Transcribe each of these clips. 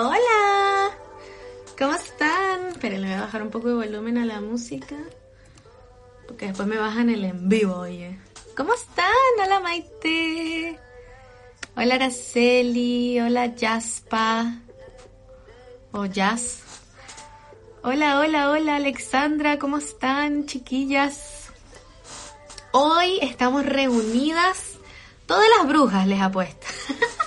Hola, ¿cómo están? Esperen, le voy a bajar un poco de volumen a la música. Porque después me bajan el en vivo, oye. ¿Cómo están? Hola Maite. Hola Araceli. Hola Jaspa. O Jazz. Hola, hola, hola Alexandra. ¿Cómo están, chiquillas? Hoy estamos reunidas. Todas las brujas les apuesto.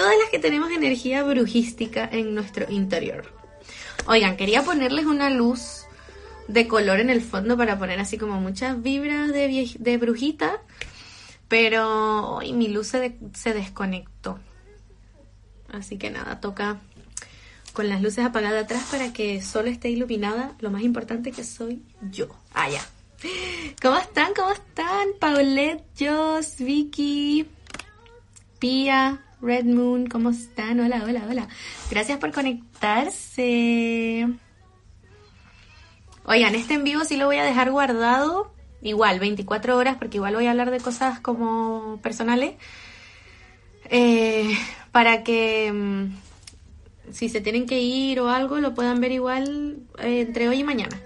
Todas las que tenemos energía brujística en nuestro interior. Oigan, quería ponerles una luz de color en el fondo para poner así como muchas vibras de, de brujita. Pero hoy mi luz se, se desconectó. Así que nada, toca con las luces apagadas atrás para que solo esté iluminada. Lo más importante que soy yo. Ah, ya. ¿Cómo están? ¿Cómo están? Paulette, Joss, Vicky, Pia, Red Moon, ¿cómo están? Hola, hola, hola. Gracias por conectarse. Oigan, este en vivo sí lo voy a dejar guardado. Igual, 24 horas, porque igual voy a hablar de cosas como personales. Eh, para que mm, si se tienen que ir o algo, lo puedan ver igual eh, entre hoy y mañana.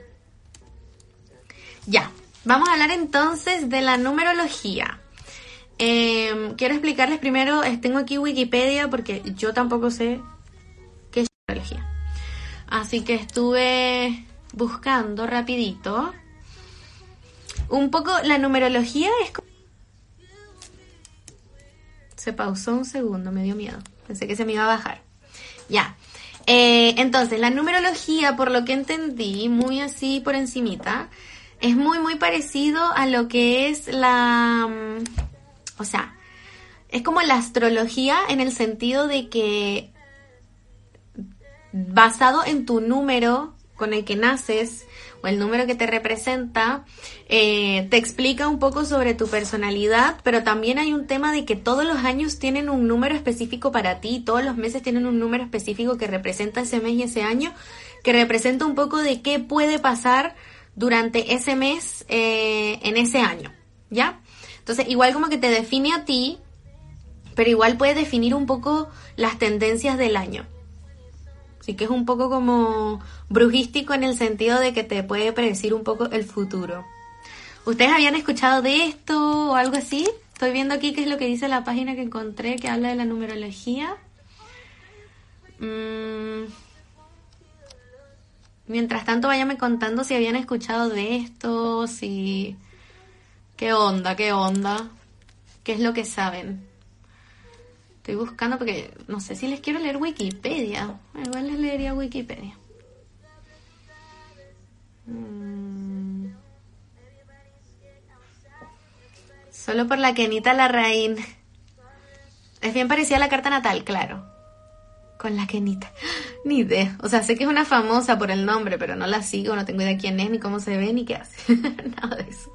Ya, vamos a hablar entonces de la numerología. Em, quiero explicarles primero, tengo aquí Wikipedia porque yo tampoco sé qué es numerología. Así que estuve buscando rapidito. Un poco, la numerología es... Se pausó un segundo, me dio miedo. Pensé que se me iba a bajar. Ya. Eh, entonces, la numerología, por lo que entendí, muy así por encimita, es muy, muy parecido a lo que es la... O sea, es como la astrología en el sentido de que basado en tu número con el que naces o el número que te representa, eh, te explica un poco sobre tu personalidad, pero también hay un tema de que todos los años tienen un número específico para ti, todos los meses tienen un número específico que representa ese mes y ese año, que representa un poco de qué puede pasar durante ese mes eh, en ese año, ¿ya? Entonces, igual como que te define a ti, pero igual puede definir un poco las tendencias del año. Así que es un poco como brujístico en el sentido de que te puede predecir un poco el futuro. ¿Ustedes habían escuchado de esto o algo así? Estoy viendo aquí qué es lo que dice la página que encontré que habla de la numerología. Mm. Mientras tanto, váyame contando si habían escuchado de esto, si... ¿Qué onda? ¿Qué onda? ¿Qué es lo que saben? Estoy buscando porque no sé si les quiero leer Wikipedia. Igual les leería Wikipedia. Mm. Solo por la Kenita Larraín. Es bien parecida a la carta natal, claro. Con la Kenita. Ni idea. O sea, sé que es una famosa por el nombre, pero no la sigo, no tengo idea quién es, ni cómo se ve, ni qué hace. Nada de eso.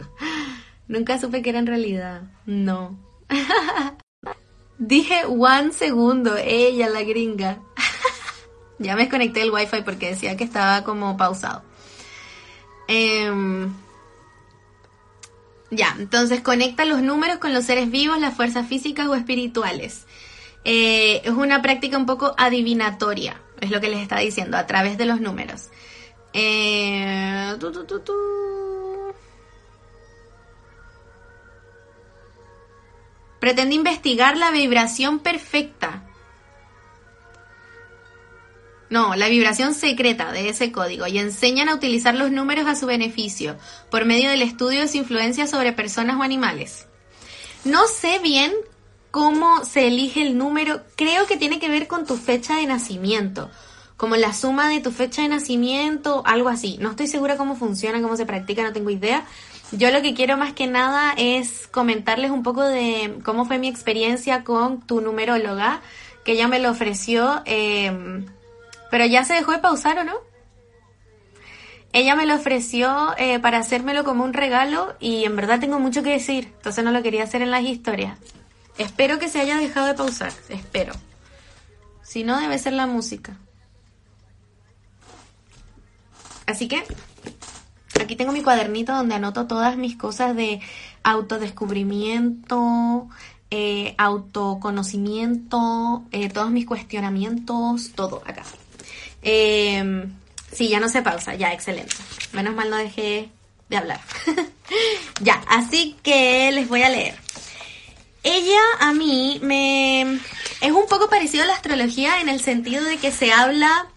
Nunca supe que era en realidad. No. Dije one segundo, ella, la gringa. ya me desconecté el wifi porque decía que estaba como pausado. Em, ya, entonces conecta los números con los seres vivos, las fuerzas físicas o espirituales. Eh, es una práctica un poco adivinatoria, es lo que les está diciendo, a través de los números. Eh, Pretende investigar la vibración perfecta. No, la vibración secreta de ese código y enseñan a utilizar los números a su beneficio por medio del estudio de su influencia sobre personas o animales. No sé bien cómo se elige el número, creo que tiene que ver con tu fecha de nacimiento, como la suma de tu fecha de nacimiento, algo así. No estoy segura cómo funciona, cómo se practica, no tengo idea, yo lo que quiero más que nada es comentarles un poco de cómo fue mi experiencia con tu numeróloga, que ella me lo ofreció, em, pero ya se dejó de pausar o no. Ella me lo ofreció eh, para hacérmelo como un regalo y en verdad tengo mucho que decir, entonces no lo quería hacer en las historias. Espero que se haya dejado de pausar, espero. Si no, debe ser la música. Así que Aquí tengo mi cuadernito donde anoto todas mis cosas de autodescubrimiento, eh, autoconocimiento, eh, todos mis cuestionamientos, todo acá. Eh, sí, ya no se pausa, ya, excelente. Menos mal no dejé de hablar. ya, así que les voy a leer. Ella a mí me es un poco parecido a la astrología en el sentido de que se habla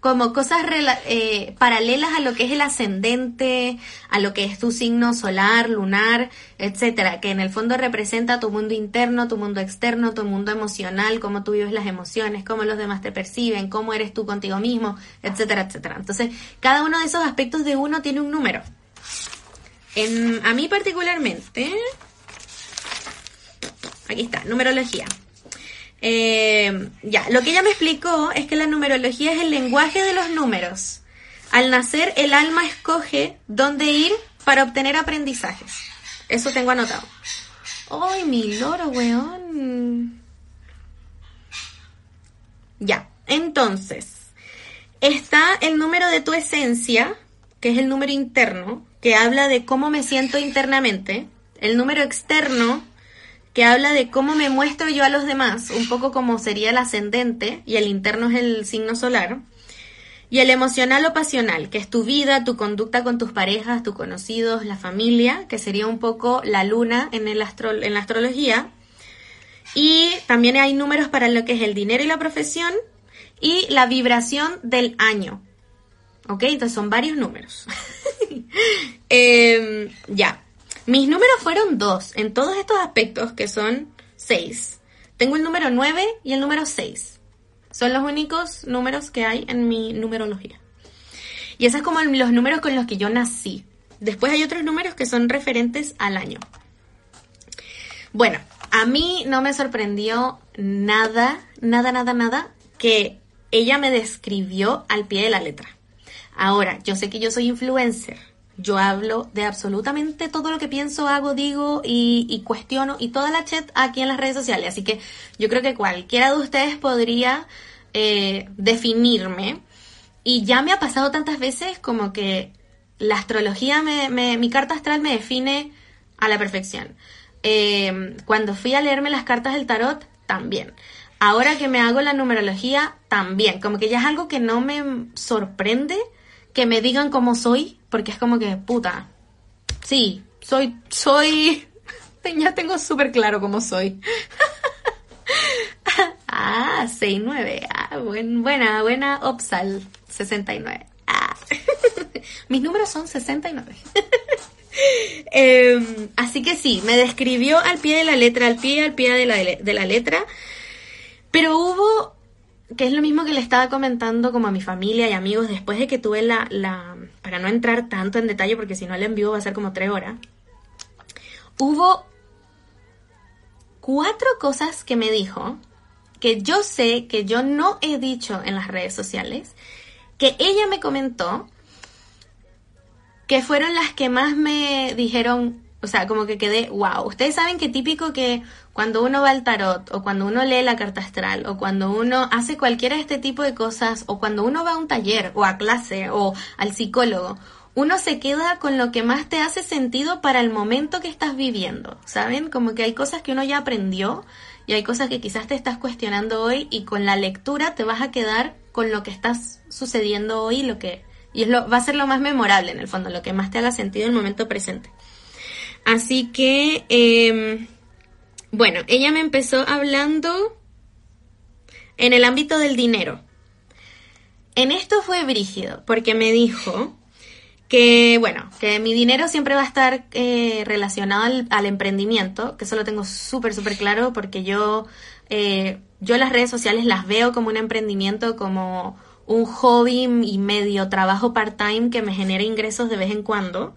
como cosas eh, paralelas a lo que es el ascendente, a lo que es tu signo solar, lunar, etcétera, que en el fondo representa tu mundo interno, tu mundo externo, tu mundo emocional, cómo tú vives las emociones, cómo los demás te perciben, cómo eres tú contigo mismo, etcétera, etcétera. Entonces, cada uno de esos aspectos de uno tiene un número. En, a mí particularmente, aquí está, numerología. Eh, ya, lo que ella me explicó es que la numerología es el lenguaje de los números. Al nacer, el alma escoge dónde ir para obtener aprendizajes. Eso tengo anotado. ¡Ay, mi loro, weón! Ya, entonces, está el número de tu esencia, que es el número interno, que habla de cómo me siento internamente. El número externo, que habla de cómo me muestro yo a los demás, un poco como sería el ascendente, y el interno es el signo solar. Y el emocional o pasional, que es tu vida, tu conducta con tus parejas, tus conocidos, la familia, que sería un poco la luna en, el en la astrología. Y también hay números para lo que es el dinero y la profesión y la vibración del año. ¿Ok? Entonces son varios números. Em, ya. Mis números fueron dos en todos estos aspectos que son seis. Tengo el número 9 y el número 6. Son los únicos números que hay en mi numerología. Y esos es como los números con los que yo nací. Después hay otros números que son referentes al año. Bueno, a mí no me sorprendió nada, nada, nada, nada que ella me describió al pie de la letra. Ahora, yo sé que yo soy influencer yo hablo de absolutamente todo lo que pienso, hago, digo y, cuestiono y toda la chat aquí en las redes sociales. Así que yo creo que cualquiera de ustedes podría eh, definirme. Y ya me ha pasado tantas veces como que la astrología, me, mi carta astral me define a la perfección. Eh, cuando fui a leerme las cartas del tarot, también. Ahora que me hago la numerología, también. Como que ya es algo que no me sorprende que me digan cómo soy, porque es como que, puta, sí, soy, soy, ya tengo súper claro cómo soy. ah, 69, ah, buena, buena Opsal, 69. Ah. Mis números son 69. Em, así que sí, me describió al pie de la letra, al pie, al pie de la, de la letra, pero hubo que es lo mismo que le estaba comentando como a mi familia y amigos después de que tuve la, la para no entrar tanto en detalle porque si no el envío va a ser como tres horas, hubo cuatro cosas que me dijo que yo sé que yo no he dicho en las redes sociales, que ella me comentó, que fueron las que más me dijeron, o sea, como que quedé, wow, ustedes saben que típico que cuando uno va al tarot o cuando uno lee la carta astral o cuando uno hace cualquiera de este tipo de cosas o cuando uno va a un taller o a clase o al psicólogo, uno se queda con lo que más te hace sentido para el momento que estás viviendo, ¿saben? Como que hay cosas que uno ya aprendió y hay cosas que quizás te estás cuestionando hoy y con la lectura te vas a quedar con lo que estás sucediendo hoy, lo que y es lo va a ser lo más memorable en el fondo, lo que más te haga sentido en el momento presente. Así que eh, bueno, ella me empezó hablando en el ámbito del dinero. En esto fue brígido, porque me dijo que, bueno, que mi dinero siempre va a estar eh, relacionado al, emprendimiento, que eso lo tengo súper, súper claro, porque yo, eh, yo las redes sociales las veo como un emprendimiento, como un hobby y medio trabajo part-time que me genera ingresos de vez en cuando.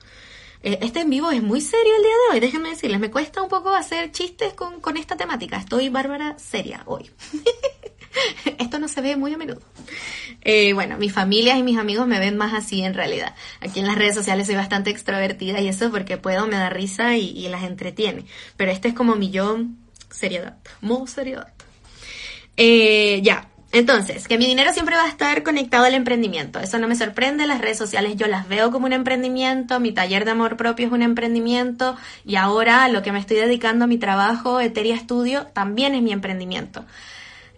Eh, este en vivo es muy serio el día de hoy, déjenme decirles, me cuesta un poco hacer chistes con, con esta temática. Estoy bárbara seria hoy. Esto no se ve muy a menudo. Eh, bueno, mis familias y mis amigos me ven más así en realidad. Aquí en las redes sociales soy bastante extrovertida y eso porque puedo, me da risa y, las entretiene. Pero este es como mi yo seriedad, modo seriedad. Eh, ya, Entonces, que mi dinero siempre va a estar conectado al emprendimiento. Eso no me sorprende. Las redes sociales yo las veo como un emprendimiento. Mi taller de amor propio es un emprendimiento. Y ahora lo que me estoy dedicando a mi trabajo, Eteria Studio, también es mi emprendimiento.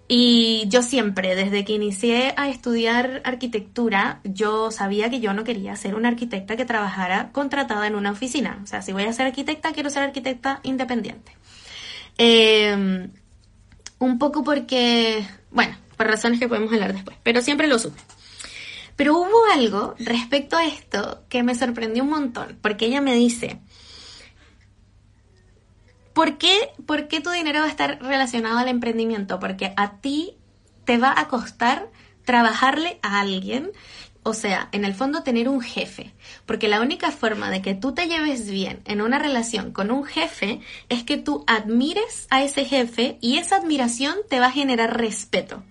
Y yo siempre, desde que inicié a estudiar arquitectura, yo sabía que yo no quería ser una arquitecta que trabajara contratada en una oficina. O sea, si voy a ser arquitecta, quiero ser arquitecta independiente. Eh, un poco porque, bueno, por razones que podemos hablar después, pero siempre lo supe. Pero hubo algo respecto a esto que me sorprendió un montón, porque ella me dice, ¿por qué, ¿por qué tu dinero va a estar relacionado al emprendimiento? Porque a ti te va a costar trabajarle a alguien o sea, en el fondo tener un jefe, porque la única forma de que tú te lleves bien en una relación con un jefe es que tú admires a ese jefe y esa admiración te va a generar respeto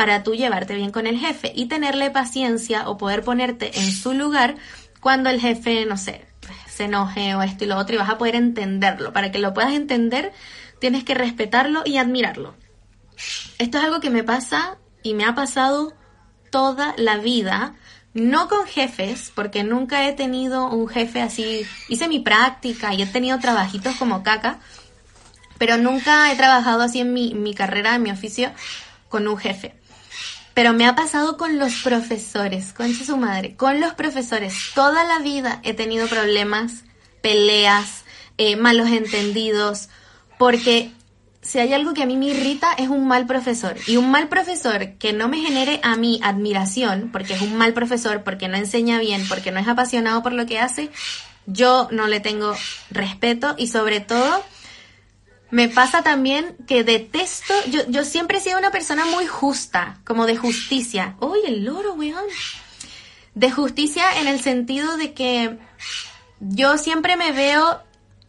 para tú llevarte bien con el jefe y tenerle paciencia o poder ponerte en su lugar cuando el jefe, no sé, se enoje o esto y lo otro y vas a poder entenderlo. Para que lo puedas entender, tienes que respetarlo y admirarlo. Esto es algo que me pasa y me ha pasado toda la vida, no con jefes, porque nunca he tenido un jefe así, hice mi práctica y he tenido trabajitos como caca, pero nunca he trabajado así en mi, mi carrera, en mi oficio, con un jefe. Pero me ha pasado con los profesores, concha su madre, con los profesores. Toda la vida he tenido problemas, peleas, eh, malos entendidos, porque si hay algo que a mí me irrita es un mal profesor. Y un mal profesor que no me genere a mí admiración, porque es un mal profesor, porque no enseña bien, porque no es apasionado por lo que hace, yo no le tengo respeto y sobre todo me pasa también que detesto, yo, yo siempre he sido una persona muy justa, como de justicia. Uy, el loro, weón. De justicia en el sentido de que yo siempre me veo,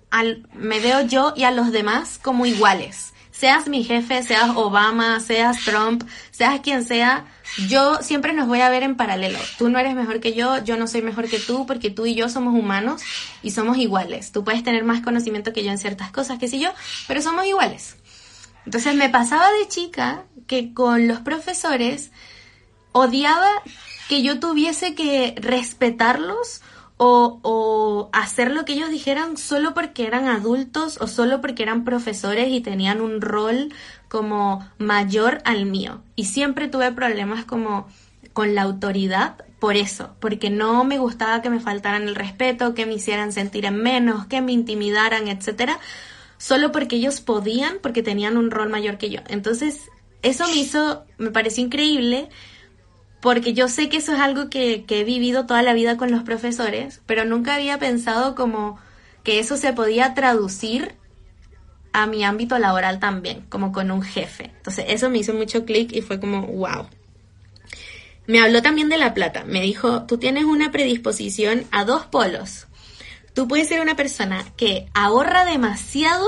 al, me veo yo y a los demás como iguales. Seas mi jefe, seas Obama, seas Trump, seas quien sea, yo siempre nos voy a ver en paralelo. Tú no eres mejor que yo, yo no soy mejor que tú, porque tú y yo somos humanos y somos iguales. Tú puedes tener más conocimiento que yo en ciertas cosas, que sé yo, pero somos iguales. Entonces me pasaba de chica que con los profesores odiaba que yo tuviese que respetarlos o, o, hacer lo que ellos dijeran solo porque eran adultos o solo porque eran profesores y tenían un rol como mayor al mío. Y siempre tuve problemas como con la autoridad por eso, porque no me gustaba que me faltaran el respeto, que me hicieran sentir en menos, que me intimidaran, etcétera, solo porque ellos podían, porque tenían un rol mayor que yo. Entonces, eso me hizo, me pareció increíble, porque yo sé que eso es algo que, que he vivido toda la vida con los profesores, pero nunca había pensado como que eso se podía traducir a mi ámbito laboral también, como con un jefe. Entonces eso me hizo mucho clic y fue como, wow. Me habló también de la plata. Me dijo, tú tienes una predisposición a dos polos. Tú puedes ser una persona que ahorra demasiado,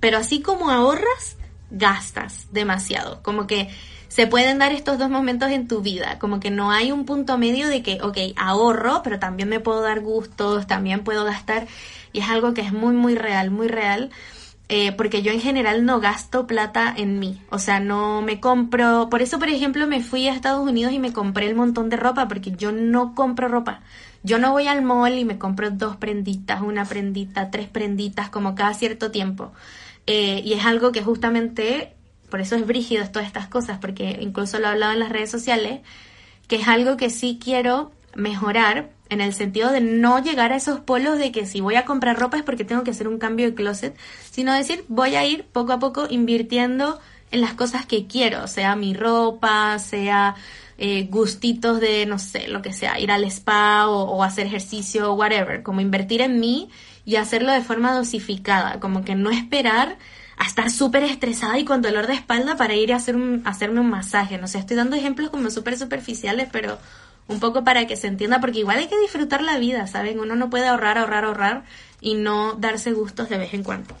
pero así como ahorras, gastas demasiado. Como que se pueden dar estos dos momentos en tu vida, como que no hay un punto medio de que, ok, ahorro, pero también me puedo dar gustos, también puedo gastar, y es algo que es muy, muy real, muy real. Eh, porque yo en general no gasto plata en mí, o sea, no me compro, por eso por ejemplo me fui a Estados Unidos y me compré el montón de ropa, porque yo no compro ropa, yo no voy al mall y me compro dos prenditas, una prendita, tres prenditas, como cada cierto tiempo, eh, y es algo que justamente, por eso es brígido todas estas cosas, porque incluso lo he hablado en las redes sociales, que es algo que sí quiero mejorar en el sentido de no llegar a esos polos de que si voy a comprar ropa es porque tengo que hacer un cambio de closet, sino decir voy a ir poco a poco invirtiendo en las cosas que quiero, sea mi ropa, sea eh, gustitos de, no sé, lo que sea, ir al spa o, hacer ejercicio, whatever, como invertir en mí y hacerlo de forma dosificada, como que no esperar a estar súper estresada y con dolor de espalda para ir a hacer un, hacerme un masaje. No sé, estoy dando ejemplos como súper superficiales, pero un poco para que se entienda, porque igual hay que disfrutar la vida, ¿saben? Uno no puede ahorrar, ahorrar, ahorrar y no darse gustos de vez en cuando.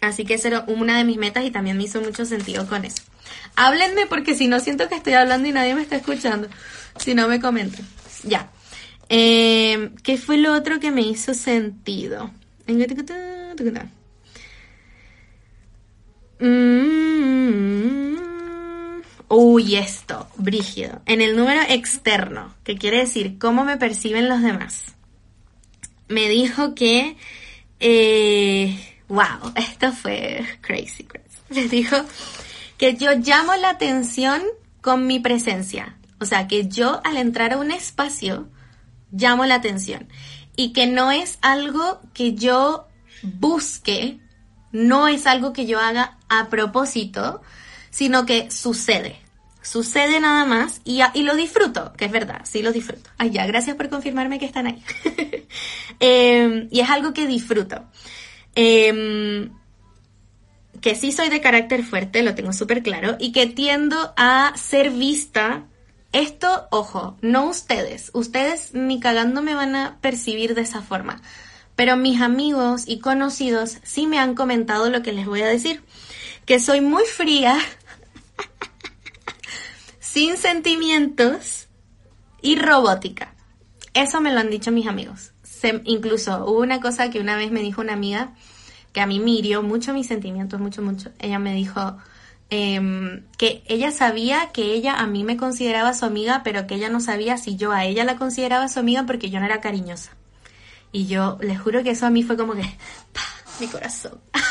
Así que esa era una de mis metas y también me hizo mucho sentido con eso. Háblenme porque si no siento que estoy hablando y nadie me está escuchando. Si no me comentan. Ya. Eh, ¿Qué fue lo otro que me hizo sentido? Mm, Uy, esto, brígido. En el número externo, que quiere decir cómo me perciben los demás, me dijo que, eh, wow, esto fue crazy, crazy. Me dijo que yo llamo la atención con mi presencia. O sea, que yo al entrar a un espacio llamo la atención. Y que no es algo que yo busque, no es algo que yo haga a propósito, sino que sucede. Sucede nada más y, y lo disfruto, que es verdad, sí lo disfruto. Ay, ya, gracias por confirmarme que están ahí. Em, y es algo que disfruto. Em, que sí soy de carácter fuerte, lo tengo súper claro, y que tiendo a ser vista. Esto, ojo, no ustedes. Ustedes ni cagando me van a percibir de esa forma. Pero mis amigos y conocidos sí me han comentado lo que les voy a decir. Que soy muy fría, sin sentimientos y robótica. Eso me lo han dicho mis amigos. incluso hubo una cosa que una vez me dijo una amiga que a mí me mucho mis sentimientos, mucho, mucho. Ella me dijo em, que ella sabía que ella a mí me consideraba su amiga, pero que ella no sabía si yo a ella la consideraba su amiga porque yo no era cariñosa. Y yo les juro que eso a mí fue como que, mi corazón.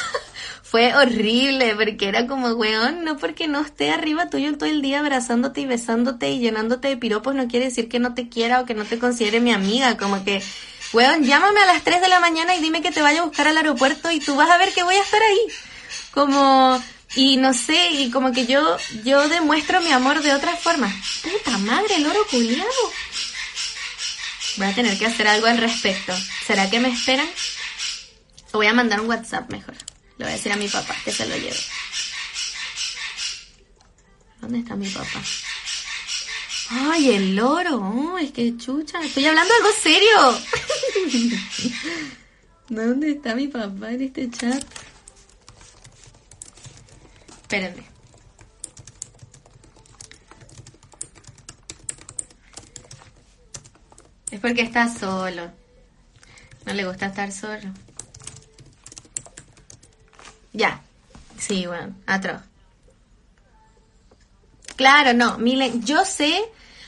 fue horrible porque era como, weón, no porque no esté arriba tuyo todo el día abrazándote y besándote y llenándote de piropos no quiere decir que no te quiera o que no te considere mi amiga. Como que weón, llámame a las 3 de la mañana y dime que te vaya a buscar al aeropuerto y tú vas a ver que voy a estar ahí. Como, y no sé, y como que yo, yo demuestro mi amor de otra forma. Puta madre, el oro culiado. Voy a tener que hacer algo al respecto. ¿Será que me esperan? O voy a mandar un WhatsApp mejor. Le voy a decir a mi papá que se lo lleve. ¿Dónde está mi papá? Ay, el loro. Ay, qué chucha. Estoy hablando algo serio. ¿Dónde está mi papá en este chat? Espérenme. Es porque está solo. No le gusta estar solo. Ya. Sí, bueno, atroz. Claro, no. Mi yo sé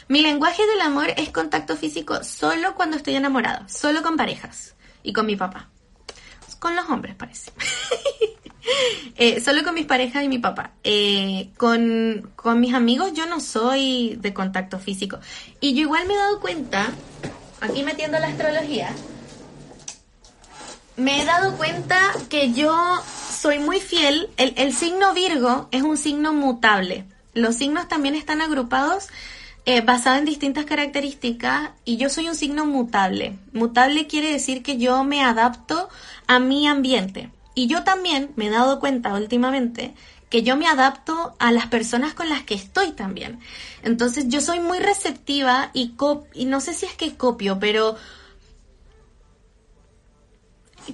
mi lenguaje del amor es contacto físico solo cuando estoy enamorado, solo con parejas y con mi papá. Con los hombres, parece. Eh, solo con mis parejas y mi papá. Eh, con, con mis amigos yo no soy de contacto físico. Y yo igual me he dado cuenta, aquí metiendo la astrología, me he dado cuenta que yo soy muy fiel. El, signo Virgo es un signo mutable. Los signos también están agrupados eh, en distintas características y yo soy un signo mutable. Mutable quiere decir que yo me adapto a mi ambiente. Y yo también me he dado cuenta últimamente que yo me adapto a las personas con las que estoy también. Entonces yo soy muy receptiva y, y no sé si es que copio, pero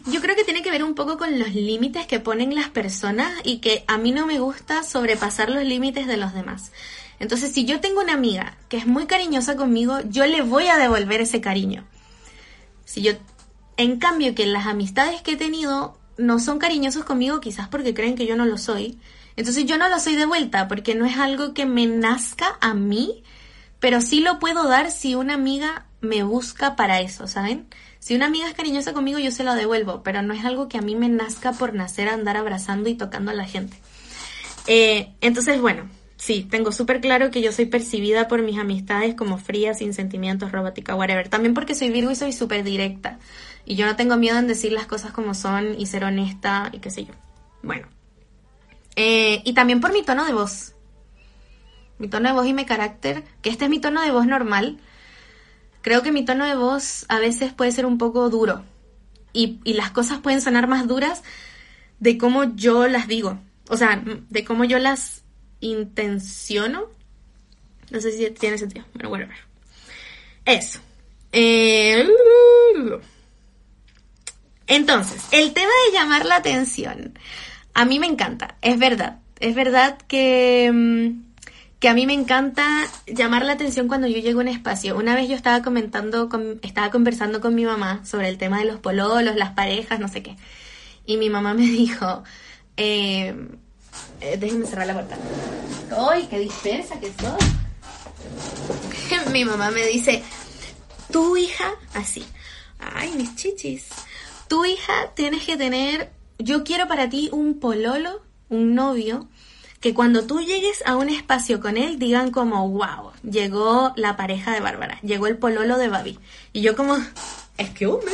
yo creo que tiene que ver un poco con los límites que ponen las personas y que a mí no me gusta sobrepasar los límites de los demás. Entonces, si yo tengo una amiga que es muy cariñosa conmigo, yo le voy a devolver ese cariño. Si yo, en cambio, que las amistades que he tenido no son cariñosos conmigo, quizás porque creen que yo no lo soy, entonces yo no lo soy de vuelta, porque no es algo que me nazca a mí, pero sí lo puedo dar si una amiga me busca para eso, ¿saben? Si una amiga es cariñosa conmigo, yo se lo devuelvo, pero no es algo que a mí me nazca por nacer andar abrazando y tocando a la gente. Eh, entonces, bueno, sí, tengo súper claro que yo soy percibida por mis amistades como fría, sin sentimientos, robótica, whatever. También porque soy Virgo y soy súper directa. Y yo no tengo miedo en decir las cosas como son y ser honesta y qué sé yo. Bueno. Eh, y también por mi tono de voz. Mi tono de voz y mi carácter, que este es mi tono de voz normal. Creo que mi tono de voz a veces puede ser un poco duro. Y, las cosas pueden sonar más duras de cómo yo las digo. O sea, de cómo yo las intenciono. No sé si tiene sentido, pero bueno, Eso. Eh, entonces, el tema de llamar la atención. A mí me encanta, es verdad. Es verdad que, mm, que a mí me encanta llamar la atención cuando yo llego a un espacio. Una vez yo estaba comentando, con, estaba conversando con mi mamá sobre el tema de los pololos, las parejas, no sé qué. Y mi mamá me dijo, eh, Eh, déjenme cerrar la puerta. ¡Ay, qué dispersa que soy! Mi mamá me dice, tu hija, así. Ay, mis chichis. Tu hija tienes que tener, yo quiero para ti un pololo, un novio, que cuando tú llegues a un espacio con él digan como, wow, llegó la pareja de Bárbara, llegó el pololo de Babi. Y yo como, es que hombre.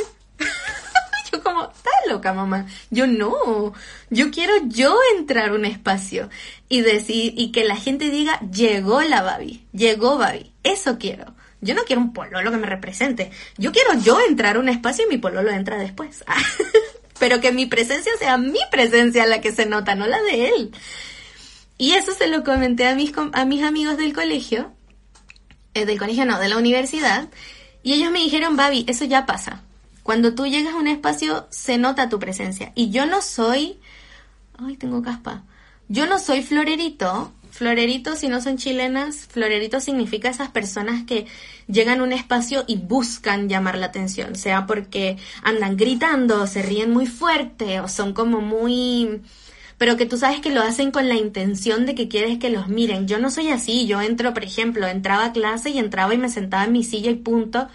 yo como, estás loca mamá. Yo no, yo quiero yo entrar a un espacio y decir, y que la gente diga, llegó la Babi, llegó Babi. Eso quiero. Yo no quiero un pololo que me represente. Yo quiero yo entrar a un espacio y mi pololo entra después. Pero que mi presencia sea mi presencia la que se nota, no la de él. Y eso se lo comenté a mis, a mis amigos del colegio, eh, del colegio no, de la universidad, y ellos me dijeron, Babi, eso ya pasa. Cuando tú llegas a un espacio, se nota tu presencia. Y yo no soy, ay, tengo caspa, yo no soy florerito. Florerito, si no son chilenas, florerito significa esas personas que llegan a un espacio y buscan llamar la atención, sea porque andan gritando, se ríen muy fuerte o son como muy pero que tú sabes que lo hacen con la intención de que quieres que los miren. Yo no soy así, yo entro, por ejemplo, entraba a clase y entraba y me sentaba en mi silla y punto,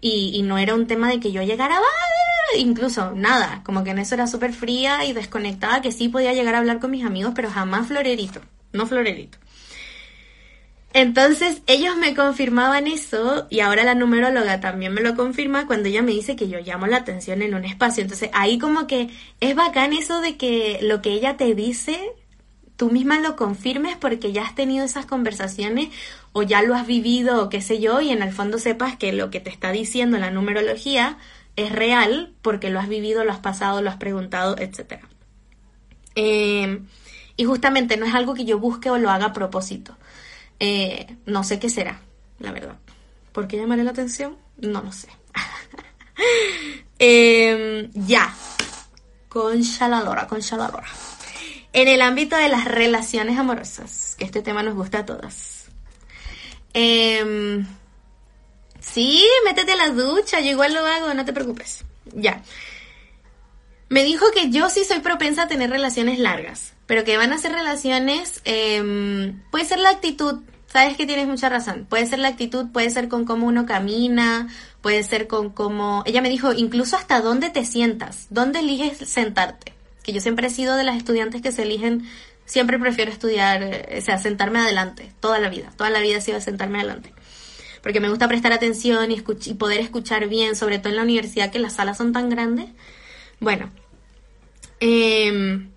y, y no era un tema de que yo llegara, incluso nada, como que en eso era súper fría y desconectada, que sí podía llegar a hablar con mis amigos, pero jamás florerito, no florerito. Entonces ellos me confirmaban eso y ahora la numeróloga también me lo confirma cuando ella me dice que yo llamo la atención en un espacio. Entonces ahí como que es bacán eso de que lo que ella te dice, tú misma lo confirmes porque ya has tenido esas conversaciones o ya lo has vivido o qué sé yo y en el fondo sepas que lo que te está diciendo la numerología es real porque lo has vivido, lo has pasado, lo has preguntado, etc. Eh, y justamente no es algo que yo busque o lo haga a propósito eh, no sé qué será, la verdad. ¿Por qué llamaré la atención? No lo sé. eh, ya. Conchaladora, conchaladora. En el ámbito de las relaciones amorosas, que este tema nos gusta a todas. Eh, sí, métete a la ducha, yo igual lo hago, no te preocupes. Ya. Me dijo que yo sí soy propensa a tener relaciones largas, pero que van a ser relaciones, eh, puede ser la actitud, sabes que tienes mucha razón. Puede ser la actitud, puede ser con cómo uno camina, puede ser con cómo... Ella me dijo, incluso hasta dónde te sientas, dónde eliges sentarte. Que yo siempre he sido de las estudiantes que se eligen, siempre prefiero estudiar, eh, o sea, sentarme adelante, toda la vida. Toda la vida he sido sentarme adelante. Porque me gusta prestar atención y, y poder escuchar bien, sobre todo en la universidad que las salas son tan grandes. Bueno. Eh,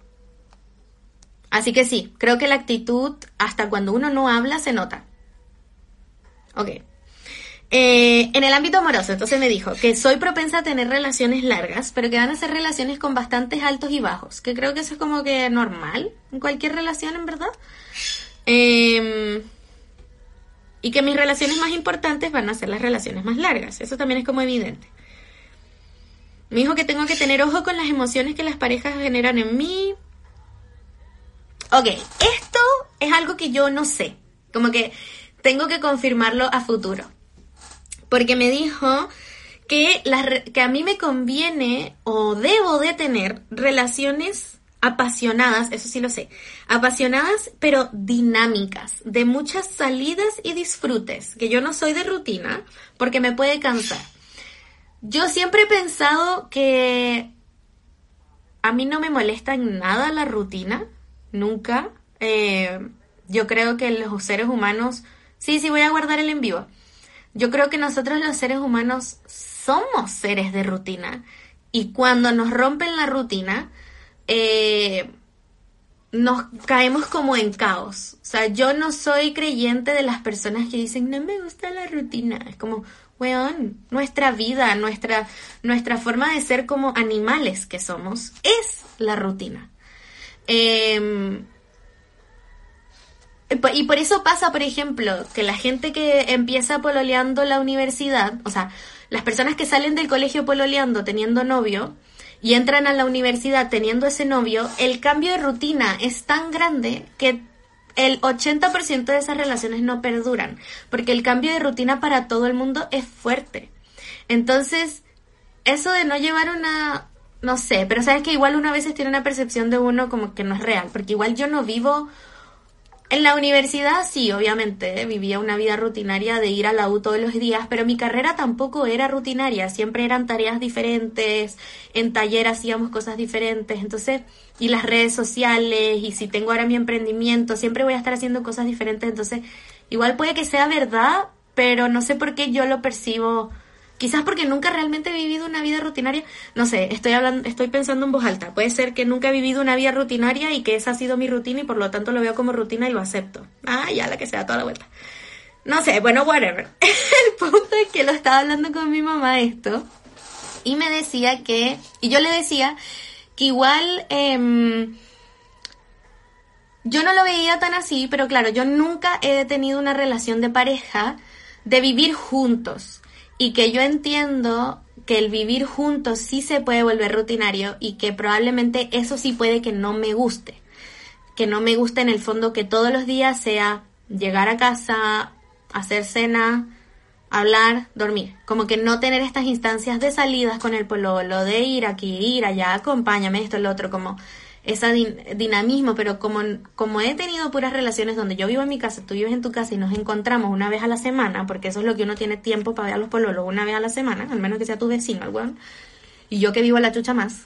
Así que sí, creo que la actitud, hasta cuando uno no habla, se nota. Ok. Eh, en el ámbito amoroso, entonces me dijo que soy propensa a tener relaciones largas, pero que van a ser relaciones con bastantes altos y bajos, que creo que eso es como que normal en cualquier relación, en verdad. Em, y que mis relaciones más importantes van a ser las relaciones más largas, eso también es como evidente. Me dijo que tengo que tener ojo con las emociones que las parejas generan en mí, Ok, esto es algo que yo no sé. Como que tengo que confirmarlo a futuro. Porque me dijo que, que a mí me conviene o debo de tener relaciones apasionadas, eso sí lo sé, apasionadas pero dinámicas, de muchas salidas y disfrutes, que yo no soy de rutina porque me puede cansar. Yo siempre he pensado que a mí no me molesta en nada la rutina, nunca. Eh, yo creo que los seres humanos, sí, sí, voy a guardar el en vivo. Yo creo que nosotros los seres humanos somos seres de rutina y cuando nos rompen la rutina, eh, nos caemos como en caos. O sea, yo no soy creyente de las personas que dicen, no me gusta la rutina. Es como, weón, nuestra vida, nuestra, nuestra forma de ser como animales que somos, es la rutina. Em, y por eso pasa, por ejemplo, que la gente que empieza pololeando la universidad, o sea, las personas que salen del colegio pololeando teniendo novio y entran a la universidad teniendo ese novio, el cambio de rutina es tan grande que el 80% de esas relaciones no perduran, porque el cambio de rutina para todo el mundo es fuerte. Entonces, eso de no llevar una no sé, pero sabes que igual uno a veces tiene una percepción de uno como que no es real, porque igual yo no vivo en la universidad sí, obviamente, vivía una vida rutinaria de ir a la U todos los días, pero mi carrera tampoco era rutinaria, siempre eran tareas diferentes, en taller hacíamos cosas diferentes, entonces, y las redes sociales, y si tengo ahora mi emprendimiento, siempre voy a estar haciendo cosas diferentes, entonces, igual puede que sea verdad, pero no sé por qué yo lo percibo Quizás porque nunca realmente he vivido una vida rutinaria. No sé, estoy hablando, estoy pensando en voz alta. Puede ser que nunca he vivido una vida rutinaria y que esa ha sido mi rutina y por lo tanto lo veo como rutina y lo acepto. Ah, ya la que sea toda la vuelta. No sé, bueno, whatever. El punto es que lo estaba hablando con mi mamá esto y me decía que, y yo le decía que igual em, yo no lo veía tan así, pero claro, yo nunca he tenido una relación de pareja de vivir juntos y que yo entiendo que el vivir juntos sí se puede volver rutinario y que probablemente eso sí puede que no me guste. Que no me guste en el fondo que todos los días sea llegar a casa, hacer cena, hablar, dormir. Como que no tener estas instancias de salidas con el pololo, de ir aquí, ir allá, acompáñame, esto, lo otro, como ese dinamismo, pero como, como he tenido puras relaciones donde yo vivo en mi casa, tú vives en tu casa y nos encontramos una vez a la semana, porque eso es lo que uno tiene tiempo para ver a los pololos una vez a la semana, al menos que sea tu vecino, el weón, y yo que vivo la chucha más,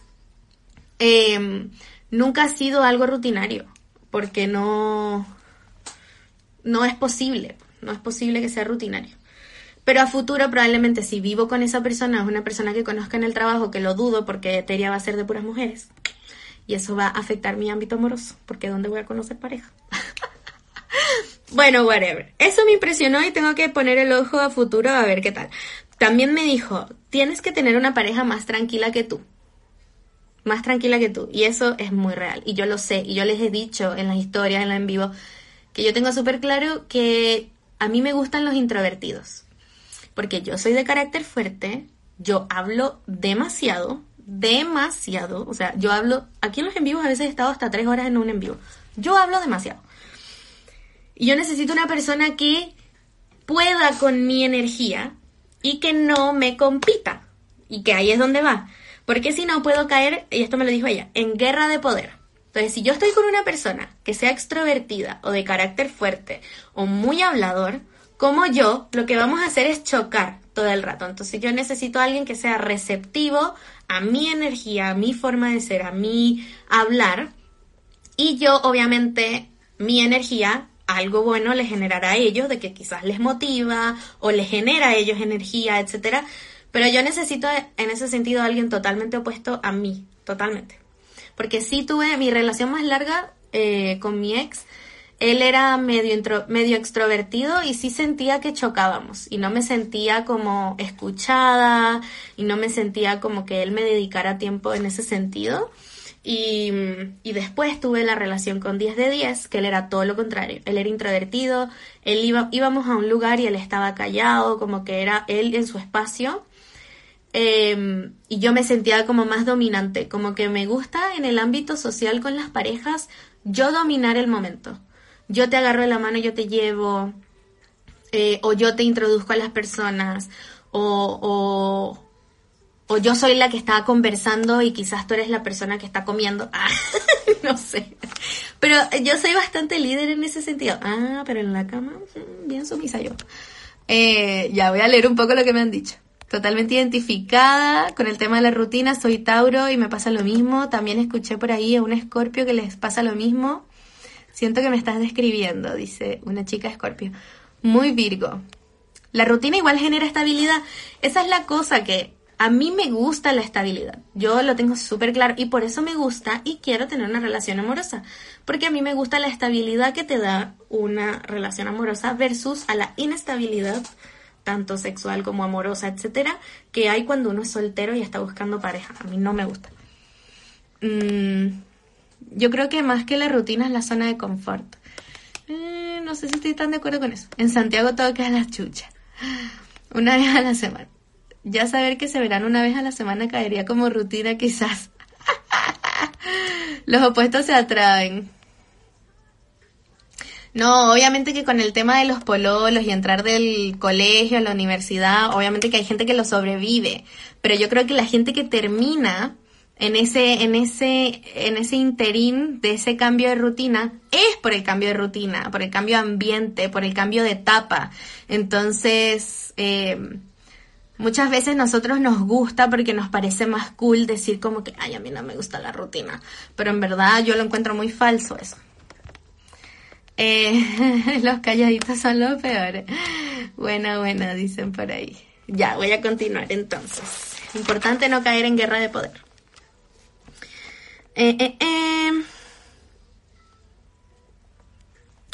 em, nunca ha sido algo rutinario, porque no, no es posible, no es posible que sea rutinario. Pero a futuro probablemente si vivo con esa persona, es una persona que conozca en el trabajo, que lo dudo porque Teria va a ser de puras mujeres y eso va a afectar mi ámbito amoroso, porque ¿dónde voy a conocer pareja? bueno, whatever. Eso me impresionó y tengo que poner el ojo a futuro a ver qué tal. También me dijo, tienes que tener una pareja más tranquila que tú. Más tranquila que tú. Y eso es muy real. Y yo lo sé. Y yo les he dicho en las historias, en la en vivo, que yo tengo súper claro que a mí me gustan los introvertidos. Porque yo soy de carácter fuerte, yo hablo demasiado, demasiado. O sea, yo hablo, aquí en los en vivos a veces he estado hasta tres horas en un en vivo. Yo hablo demasiado. Y yo necesito una persona que pueda con mi energía y que no me compita. Y que ahí es donde va. Porque si no puedo caer, y esto me lo dijo ella, en guerra de poder. Entonces, si yo estoy con una persona que sea extrovertida o de carácter fuerte o muy hablador, como yo, lo que vamos a hacer es chocar todo el rato. Entonces yo necesito a alguien que sea receptivo a mi energía, a mi forma de ser, a mi hablar. Y yo, obviamente, mi energía, algo bueno le generará a ellos, de que quizás les motiva o les genera a ellos energía, etcétera. Pero yo necesito, en ese sentido, a alguien totalmente opuesto a mí, totalmente. Porque sí tuve mi relación más larga eh, con mi ex, él era medio, medio extrovertido y sí sentía que chocábamos y no me sentía como escuchada y no me sentía como que él me dedicara tiempo en ese sentido. Y, y, después tuve la relación con 10 de 10, que él era todo lo contrario. Él era introvertido, él iba, íbamos a un lugar y él estaba callado, como que era él en su espacio. Em, y yo me sentía como más dominante, como que me gusta en el ámbito social con las parejas yo dominar el momento yo te agarro de la mano, yo te llevo, eh, o yo te introduzco a las personas, o, o, yo soy la que está conversando y quizás tú eres la persona que está comiendo. Ah, no sé. Pero yo soy bastante líder en ese sentido. Ah, pero en la cama, mm, bien sumisa yo. Eh, ya voy a leer un poco lo que me han dicho. Totalmente identificada con el tema de la rutina, soy Tauro y me pasa lo mismo. También escuché por ahí a un escorpio que les pasa lo mismo. Siento que me estás describiendo, dice una chica escorpio. Muy Virgo. La rutina igual genera estabilidad. Esa es la cosa que a mí me gusta la estabilidad. Yo lo tengo súper claro y por eso me gusta y quiero tener una relación amorosa. Porque a mí me gusta la estabilidad que te da una relación amorosa versus a la inestabilidad, tanto sexual como amorosa, etcétera, que hay cuando uno es soltero y está buscando pareja. A mí no me gusta. Mm, yo creo que más que la rutina es la zona de confort. Eh, no sé si estoy tan de acuerdo con eso. En Santiago todo queda la chucha. Una vez a la semana. Ya saber que se verán una vez a la semana caería como rutina quizás. Los opuestos se atraen. No, obviamente que con el tema de los pololos y entrar del colegio a la universidad, obviamente que hay gente que lo sobrevive, pero yo creo que la gente que termina en ese, en ese, en ese interín de ese cambio de rutina, es por el cambio de rutina, por el cambio de ambiente, por el cambio de etapa. Entonces, eh, muchas veces nosotros nos gusta porque nos parece más cool decir como que, ay, a mí no me gusta la rutina. Pero en verdad yo lo encuentro muy falso eso. Eh, los calladitos son los peores. Bueno, bueno, dicen por ahí. Ya, voy a continuar entonces. Importante no caer en guerra de poder. Eh, eh, eh.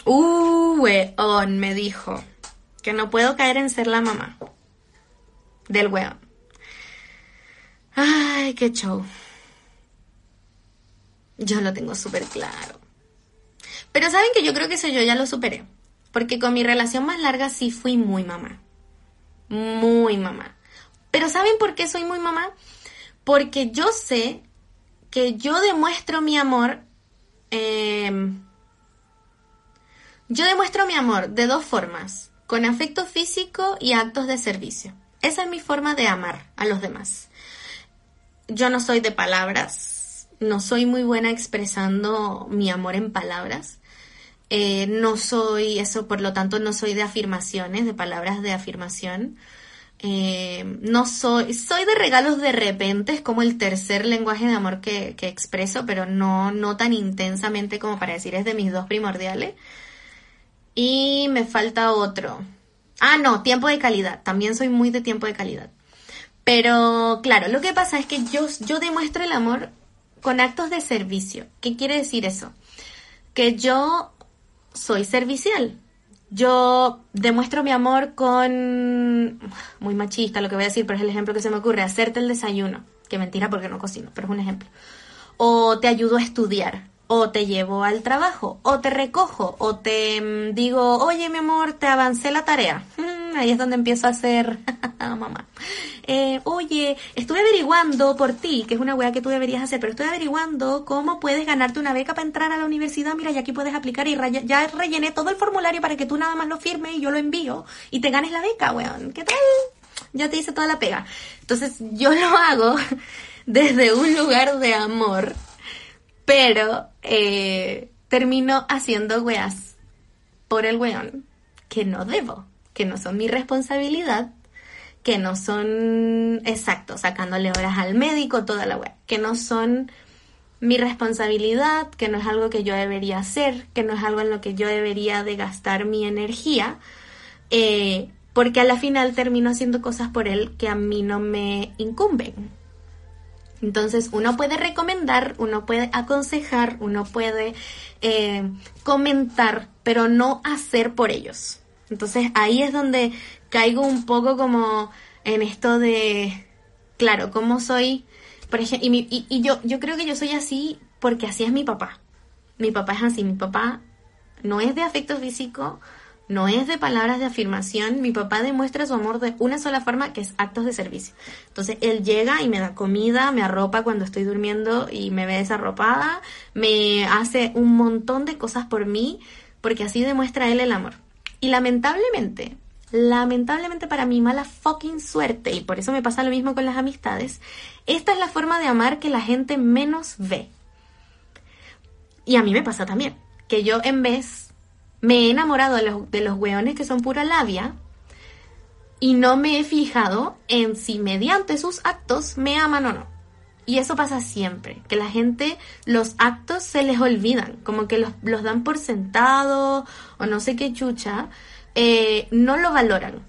Uh, weón, me dijo que no puedo caer en ser la mamá del weón. Ay, qué show. Yo lo tengo súper claro. Pero saben que yo creo que eso yo ya lo superé. Porque con mi relación más larga sí fui muy mamá. Muy mamá. Pero ¿saben por qué soy muy mamá? Porque yo sé que yo demuestro mi amor. Em, yo demuestro mi amor de dos formas. Con afecto físico y actos de servicio. Esa es mi forma de amar a los demás. Yo no soy de palabras. No soy muy buena expresando mi amor en palabras. Eh, no soy eso, por lo tanto, no soy de afirmaciones, de palabras de afirmación. Eh, no soy, soy de regalos de repente, es como el tercer lenguaje de amor que, que, expreso, pero no, no tan intensamente como para decir es de mis dos primordiales. Y me falta otro. Ah, no, tiempo de calidad. También soy muy de tiempo de calidad. Pero claro, lo que pasa es que yo, yo demuestro el amor con actos de servicio. ¿Qué quiere decir eso? Que yo soy servicial. Yo demuestro mi amor con... Muy machista lo que voy a decir, pero es el ejemplo que se me ocurre. Hacerte el desayuno. Que mentira porque no cocino, pero es un ejemplo. O te ayudo a estudiar. O te llevo al trabajo. O te recojo. O te mm, digo, oye mi amor, te avancé la tarea. Ahí es donde empiezo a hacer, mamá, eh, oye, estuve averiguando por ti, que es una weá que tú deberías hacer, pero estoy averiguando cómo puedes ganarte una beca para entrar a la universidad, mira, y aquí puedes aplicar y ya rellené todo el formulario para que tú nada más lo firmes y yo lo envío y te ganes la beca, weón, ¿qué tal? Ya te hice toda la pega. Entonces yo lo hago desde un lugar de amor, pero eh, termino haciendo weas por el weón que no debo que no son mi responsabilidad, que no son, exacto, sacándole horas al médico, toda la web, que no son mi responsabilidad, que no es algo que yo debería hacer, que no es algo en lo que yo debería de gastar mi energía, eh, porque a la final termino haciendo cosas por él que a mí no me incumben. Entonces uno puede recomendar, uno puede aconsejar, uno puede eh, comentar, pero no hacer por ellos. Entonces ahí es donde caigo un poco como en esto de, claro, cómo soy, por ejemplo, y, y, yo, yo creo que yo soy así porque así es mi papá. Mi papá es así, mi papá no es de afecto físico, no es de palabras de afirmación, mi papá demuestra su amor de una sola forma, que es actos de servicio. Entonces, él llega y me da comida, me arropa cuando estoy durmiendo y me ve desarropada, me hace un montón de cosas por mí, porque así demuestra él el amor. Y lamentablemente, lamentablemente para mi mala fucking suerte, y por eso me pasa lo mismo con las amistades, esta es la forma de amar que la gente menos ve. Y a mí me pasa también, que yo en vez me he enamorado de los, de los weones que son pura labia y no me he fijado en si mediante sus actos me aman o no. Y eso pasa siempre, que la gente, los actos se les olvidan, como que los, los dan por sentado o no sé qué chucha, eh, no lo valoran.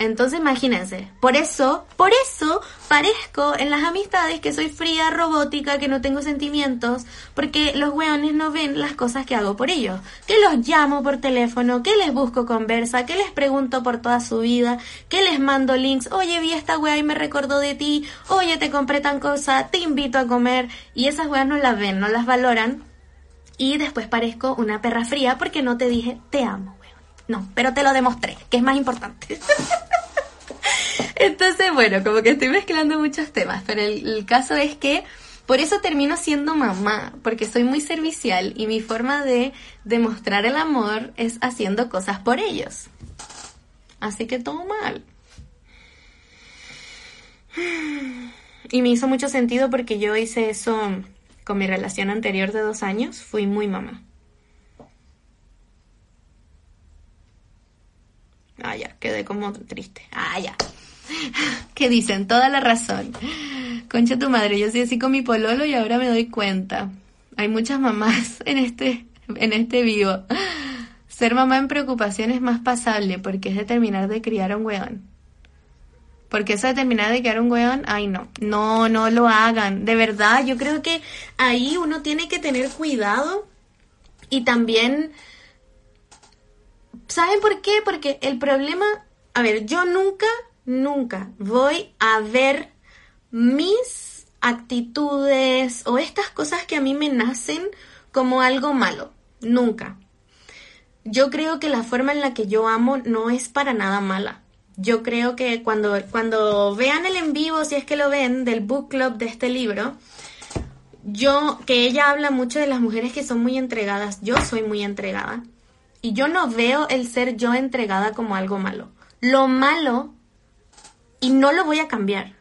Entonces imagínense, por eso, por eso parezco en las amistades que soy fría, robótica, que no tengo sentimientos, porque los weones no ven las cosas que hago por ellos. Que los llamo por teléfono, que les busco conversa, que les pregunto por toda su vida, que les mando links, oye vi esta wea y me recordó de ti, oye te compré tan cosa, te invito a comer, y esas weas no las ven, no las valoran, y después parezco una perra fría porque no te dije te amo. No, pero te lo demostré, que es más importante. Entonces, bueno, como que estoy mezclando muchos temas, pero el, caso es que por eso termino siendo mamá, porque soy muy servicial y mi forma de demostrar el amor es haciendo cosas por ellos. Así que todo mal. Y me hizo mucho sentido porque yo hice eso con mi relación anterior de dos años. Fui muy mamá. Ah, ya, quedé como triste. Ah, ya. ¿Qué dicen? Toda la razón. Concha tu madre, yo soy así con mi pololo y ahora me doy cuenta. Hay muchas mamás en este, en este vivo. Ser mamá en preocupación es más pasable porque es determinar de criar a un weón. Porque eso de terminar de criar un weón, ay no, no, no lo hagan. De verdad, yo creo que ahí uno tiene que tener cuidado y también ¿Saben por qué? Porque el problema, a ver, yo nunca, nunca voy a ver mis actitudes o estas cosas que a mí me nacen como algo malo. Nunca. Yo creo que la forma en la que yo amo no es para nada mala. Yo creo que cuando, cuando vean el en vivo, si es que lo ven, del book club de este libro, yo, que ella habla mucho de las mujeres que son muy entregadas, yo soy muy entregada. Y yo no veo el ser yo entregada como algo malo. Lo malo, y no lo voy a cambiar,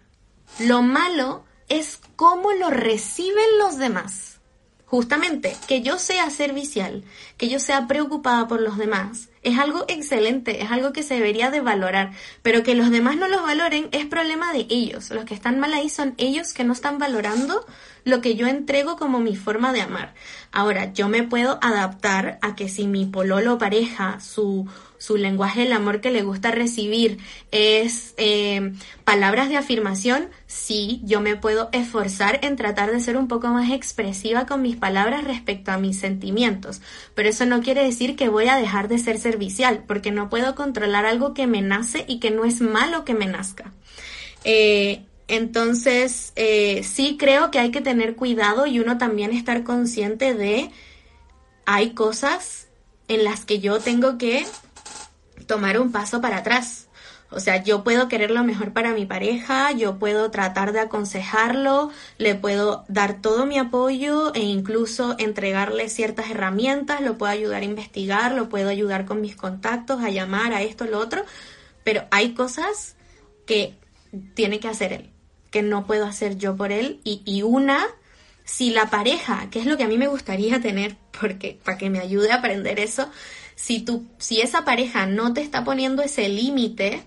lo malo es cómo lo reciben los demás. Justamente, que yo sea servicial, que yo sea preocupada por los demás, es algo excelente, es algo que se debería de valorar, pero que los demás no los valoren es problema de ellos. Los que están mal ahí son ellos que no están valorando lo que yo entrego como mi forma de amar. Ahora, yo me puedo adaptar a que si mi pololo pareja, su, su lenguaje del amor que le gusta recibir es eh, palabras de afirmación, sí, yo me puedo esforzar en tratar de ser un poco más expresiva con mis palabras respecto a mis sentimientos. Pero eso no quiere decir que voy a dejar de ser servicial, porque no puedo controlar algo que me nace y que no es malo que me nazca. Eh, entonces, eh, sí creo que hay que tener cuidado y uno también estar consciente de hay cosas en las que yo tengo que tomar un paso para atrás. O sea, yo puedo querer lo mejor para mi pareja, yo puedo tratar de aconsejarlo, le puedo dar todo mi apoyo e incluso entregarle ciertas herramientas, lo puedo ayudar a investigar, lo puedo ayudar con mis contactos, a llamar a esto, lo otro, pero hay cosas que tiene que hacer él que no puedo hacer yo por él y, una, si la pareja, que es lo que a mí me gustaría tener, porque para que me ayude a aprender eso, si tú, si esa pareja no te está poniendo ese límite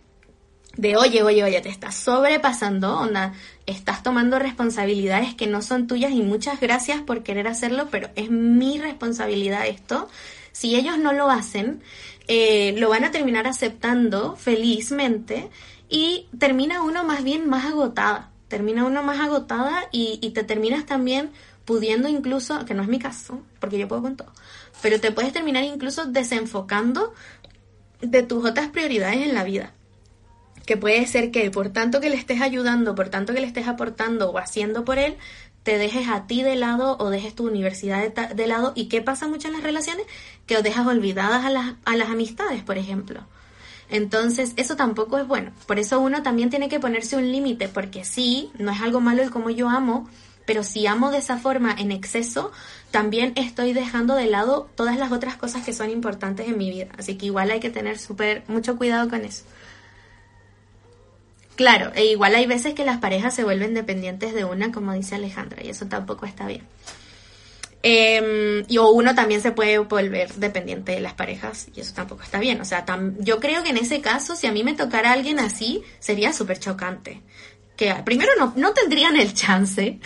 de oye, oye, oye, te estás sobrepasando, onda, estás tomando responsabilidades que no son tuyas y muchas gracias por querer hacerlo, pero es mi responsabilidad esto. Si ellos no lo hacen, eh, lo van a terminar aceptando felizmente y termina uno más bien más agotada termina uno más agotada y, te terminas también pudiendo incluso, que no es mi caso, porque yo puedo con todo, pero te puedes terminar incluso desenfocando de tus otras prioridades en la vida. Que puede ser que por tanto que le estés ayudando, por tanto que le estés aportando o haciendo por él, te dejes a ti de lado o dejes tu universidad de, lado. ¿Y qué pasa mucho en las relaciones? Que os dejas olvidadas a las, a las amistades, por ejemplo. Entonces, eso tampoco es bueno. Por eso uno también tiene que ponerse un límite, porque sí, no es algo malo el como yo amo, pero si amo de esa forma en exceso, también estoy dejando de lado todas las otras cosas que son importantes en mi vida. Así que igual hay que tener súper mucho cuidado con eso. Claro, e igual hay veces que las parejas se vuelven dependientes de una, como dice Alejandra, y eso tampoco está bien. Eh, y o uno también se puede volver dependiente de las parejas y eso tampoco está bien. O sea, yo creo que en ese caso, si a mí me tocara alguien así, sería súper chocante. Que primero no, no tendrían el chance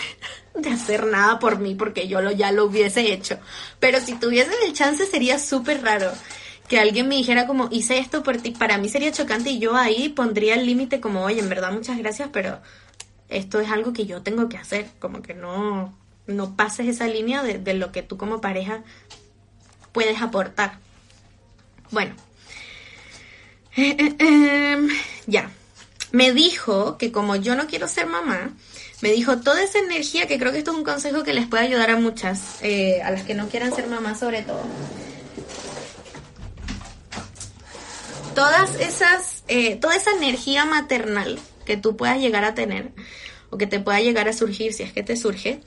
de hacer nada por mí porque yo lo, ya lo hubiese hecho. Pero si tuviesen el chance sería súper raro que alguien me dijera como hice esto por ti. Para mí sería chocante y yo ahí pondría el límite como, oye, en verdad muchas gracias, pero esto es algo que yo tengo que hacer. Como que no, no pases esa línea de, lo que tú como pareja puedes aportar. Bueno, ya. Me dijo que como yo no quiero ser mamá, me dijo toda esa energía, que creo que esto es un consejo que les puede ayudar a muchas, eh, a las que no quieran ser mamá sobre todo. Todas esas, eh, toda esa energía maternal que tú puedas llegar a tener o que te pueda llegar a surgir si es que te surge,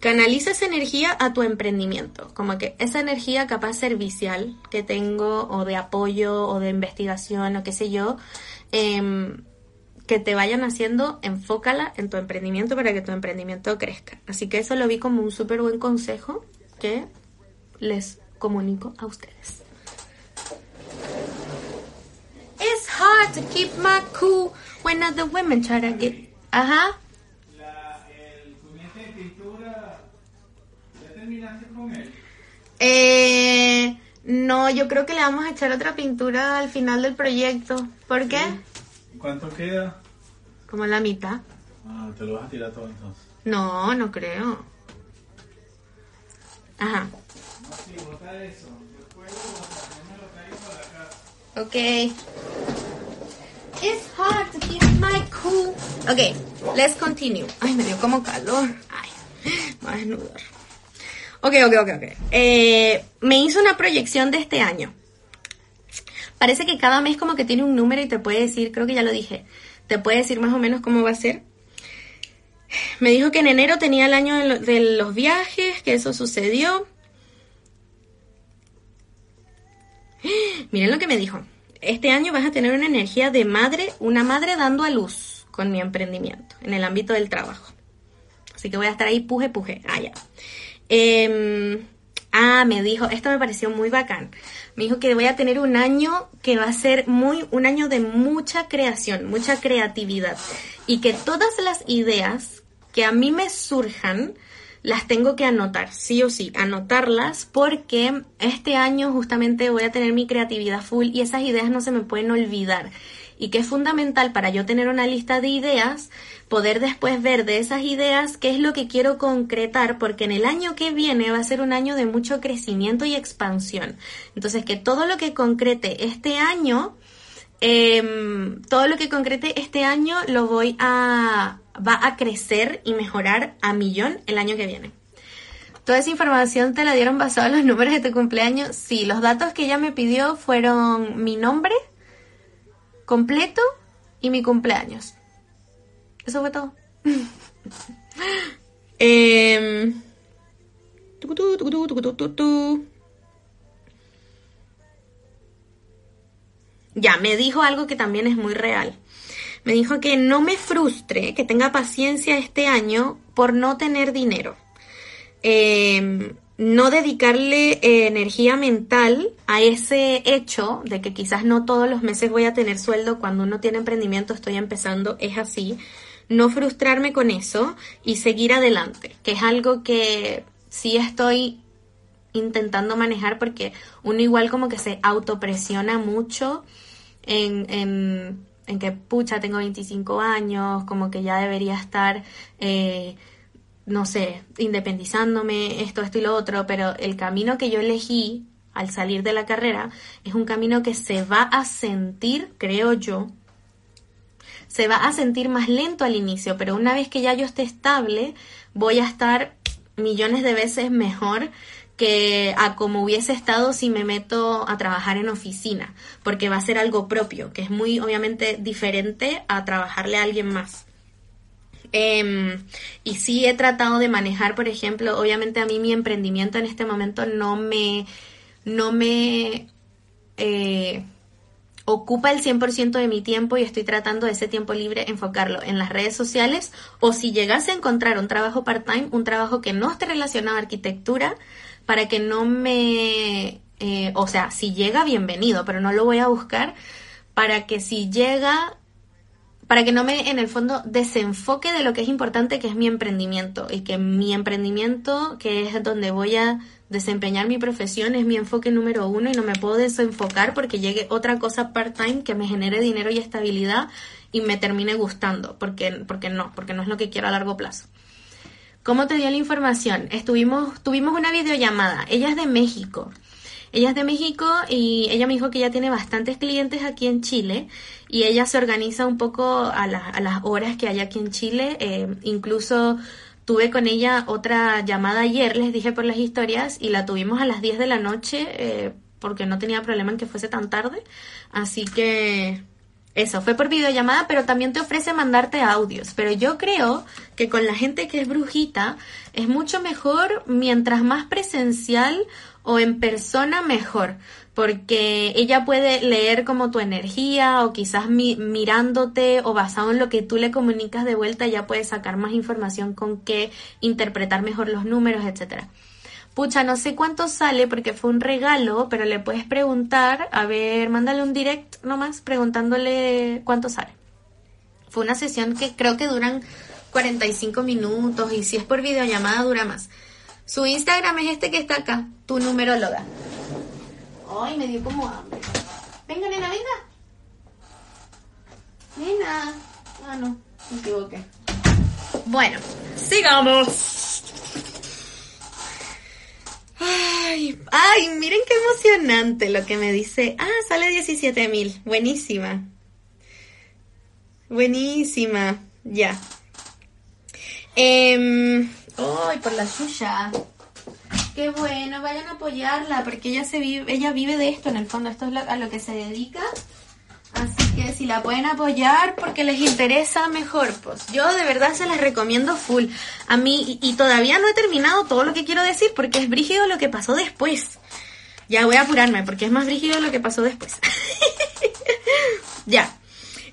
canaliza esa energía a tu emprendimiento, como que esa energía capaz servicial que tengo o de apoyo o de investigación o qué sé yo, eh, que te vayan haciendo, enfócala en tu emprendimiento para que tu emprendimiento crezca. Así que eso lo vi como un súper buen consejo que les comunico a ustedes. It's hard to keep my cool when other women try to get... Ajá. La, el cuñete de pintura, ¿ya terminaste con él? Eh, no, yo creo que le vamos a echar otra pintura al final del proyecto. ¿Por qué? ¿Cuánto queda? Como la mitad. Ah, te lo vas a tirar todo entonces. No, no creo. Ajá. No, sí, bota eso. Después lo traigo para. It's hard to keep my cool. Okay, let's continue. Ay, me dio como calor. Ay, me voy a desnudar. Ok, ok, ok, ok. Eh, me hizo una proyección de este año. Parece que cada mes como que tiene un número y te puede decir, creo que ya lo dije, te puede decir más o menos cómo va a ser. Me dijo que en enero tenía el año de, de los viajes, que eso sucedió. Miren lo que me dijo. Este año vas a tener una energía de madre, una madre dando a luz con mi emprendimiento en el ámbito del trabajo. Así que voy a estar ahí puje, puje. Ah, ya. Em, ah, me dijo, esto me pareció muy bacán. Me dijo que voy a tener un año que va a ser muy, un año de mucha creación, mucha creatividad. Y que todas las ideas que a mí me surjan, las tengo que anotar, sí o sí, anotarlas porque este año justamente voy a tener mi creatividad full y esas ideas no se me pueden olvidar. Y que es fundamental para yo tener una lista de ideas, poder después ver de esas ideas qué es lo que quiero concretar, porque en el año que viene va a ser un año de mucho crecimiento y expansión. Entonces, que todo lo que concrete este año, em, todo lo que concrete este año lo voy a va a crecer y mejorar a millón el año que viene. Toda esa información te la dieron basada en los números de tu cumpleaños. Sí, los datos que ella me pidió fueron mi nombre completo y mi cumpleaños. Eso fue todo. Tutú. Ya, me dijo algo que también es muy real. Me dijo que no me frustre, que tenga paciencia este año por no tener dinero. Eh, no dedicarle eh, energía mental a ese hecho de que quizás no todos los meses voy a tener sueldo cuando uno tiene emprendimiento, estoy empezando, es así. No frustrarme con eso y seguir adelante, que es algo que sí estoy intentando manejar porque uno igual como que se autopresiona mucho en, en, que, pucha, tengo 25 años, como que ya debería estar, eh, no sé, independizándome, esto, esto y lo otro, pero el camino que yo elegí al salir de la carrera es un camino que se va a sentir, creo yo, se va a sentir más lento al inicio, pero una vez que ya yo esté estable, voy a estar millones de veces mejor que a como hubiese estado si me meto a trabajar en oficina, porque va a ser algo propio, que es muy obviamente diferente a trabajarle a alguien más. Em, y sí he tratado de manejar, por ejemplo, obviamente a mí mi emprendimiento en este momento no me, no me eh, ocupa el 100% de mi tiempo y estoy tratando de ese tiempo libre enfocarlo en las redes sociales o si llegase a encontrar un trabajo part-time, un trabajo que no esté relacionado a arquitectura, para que no me, eh, o sea, si llega, bienvenido, pero no lo voy a buscar para que si llega, para que no me, en el fondo, desenfoque de lo que es importante, que es mi emprendimiento, y que mi emprendimiento, que es donde voy a desempeñar mi profesión, es mi enfoque número uno y no me puedo desenfocar porque llegue otra cosa part-time que me genere dinero y estabilidad y me termine gustando, porque, porque no, porque no es lo que quiero a largo plazo. ¿Cómo te dio la información? Estuvimos, tuvimos una videollamada. Ella es de México. Ella es de México y ella me dijo que ya tiene bastantes clientes aquí en Chile y ella se organiza un poco a, a las horas que hay aquí en Chile. Eh, incluso tuve con ella otra llamada ayer, les dije por las historias, y la tuvimos a las 10 de la noche eh, porque no tenía problema en que fuese tan tarde. Así que eso, fue por videollamada, pero también te ofrece mandarte audios. Pero yo creo que con la gente que es brujita es mucho mejor mientras más presencial o en persona mejor, porque ella puede leer como tu energía o quizás mirándote o basado en lo que tú le comunicas de vuelta, ya puede sacar más información con qué interpretar mejor los números, etcétera. Pucha, no sé cuánto sale porque fue un regalo, pero le puedes preguntar, a ver, mándale un direct nomás preguntándole cuánto sale. Fue una sesión que creo que duran 45 minutos y si es por videollamada dura más. Su Instagram es este que está acá, tu numeróloga. Ay, me dio como hambre. Venga, nena, venga. Nena. Ah, no, me equivoqué. Bueno, sigamos. Ay, ay, miren qué emocionante lo que me dice. Ah, sale 17 mil. Buenísima. Buenísima. Ya. Eh, ¡Ay, por la suya! Qué bueno, vayan a apoyarla porque ella se vive, ella vive de esto en el fondo, esto es a lo que se dedica. Así que si la pueden apoyar porque les interesa, mejor. Pues yo de verdad se las recomiendo full. A mí, y, todavía no he terminado todo lo que quiero decir porque es brígido lo que pasó después. Ya voy a apurarme porque es más brígido lo que pasó después. ya.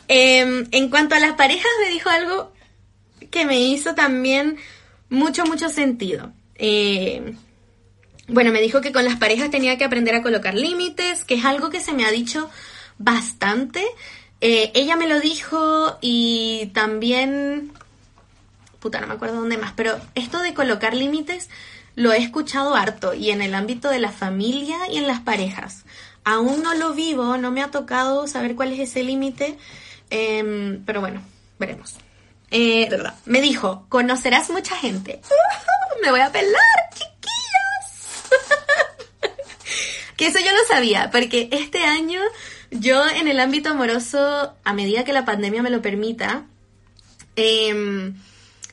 Em, en cuanto a las parejas, me dijo algo que me hizo también mucho, mucho sentido. Eh, bueno, me dijo que con las parejas tenía que aprender a colocar límites, que es algo que se me ha dicho bastante. Eh, ella me lo dijo y también... Puta, no me acuerdo dónde más, pero esto de colocar límites lo he escuchado harto y en el ámbito de la familia y en las parejas. Aún no lo vivo, no me ha tocado saber cuál es ese límite, em, pero bueno, veremos. Eh, me dijo, conocerás mucha gente. me voy a pelar, chiquillos. que eso yo lo sabía, porque este año yo en el ámbito amoroso, a medida que la pandemia me lo permita, em,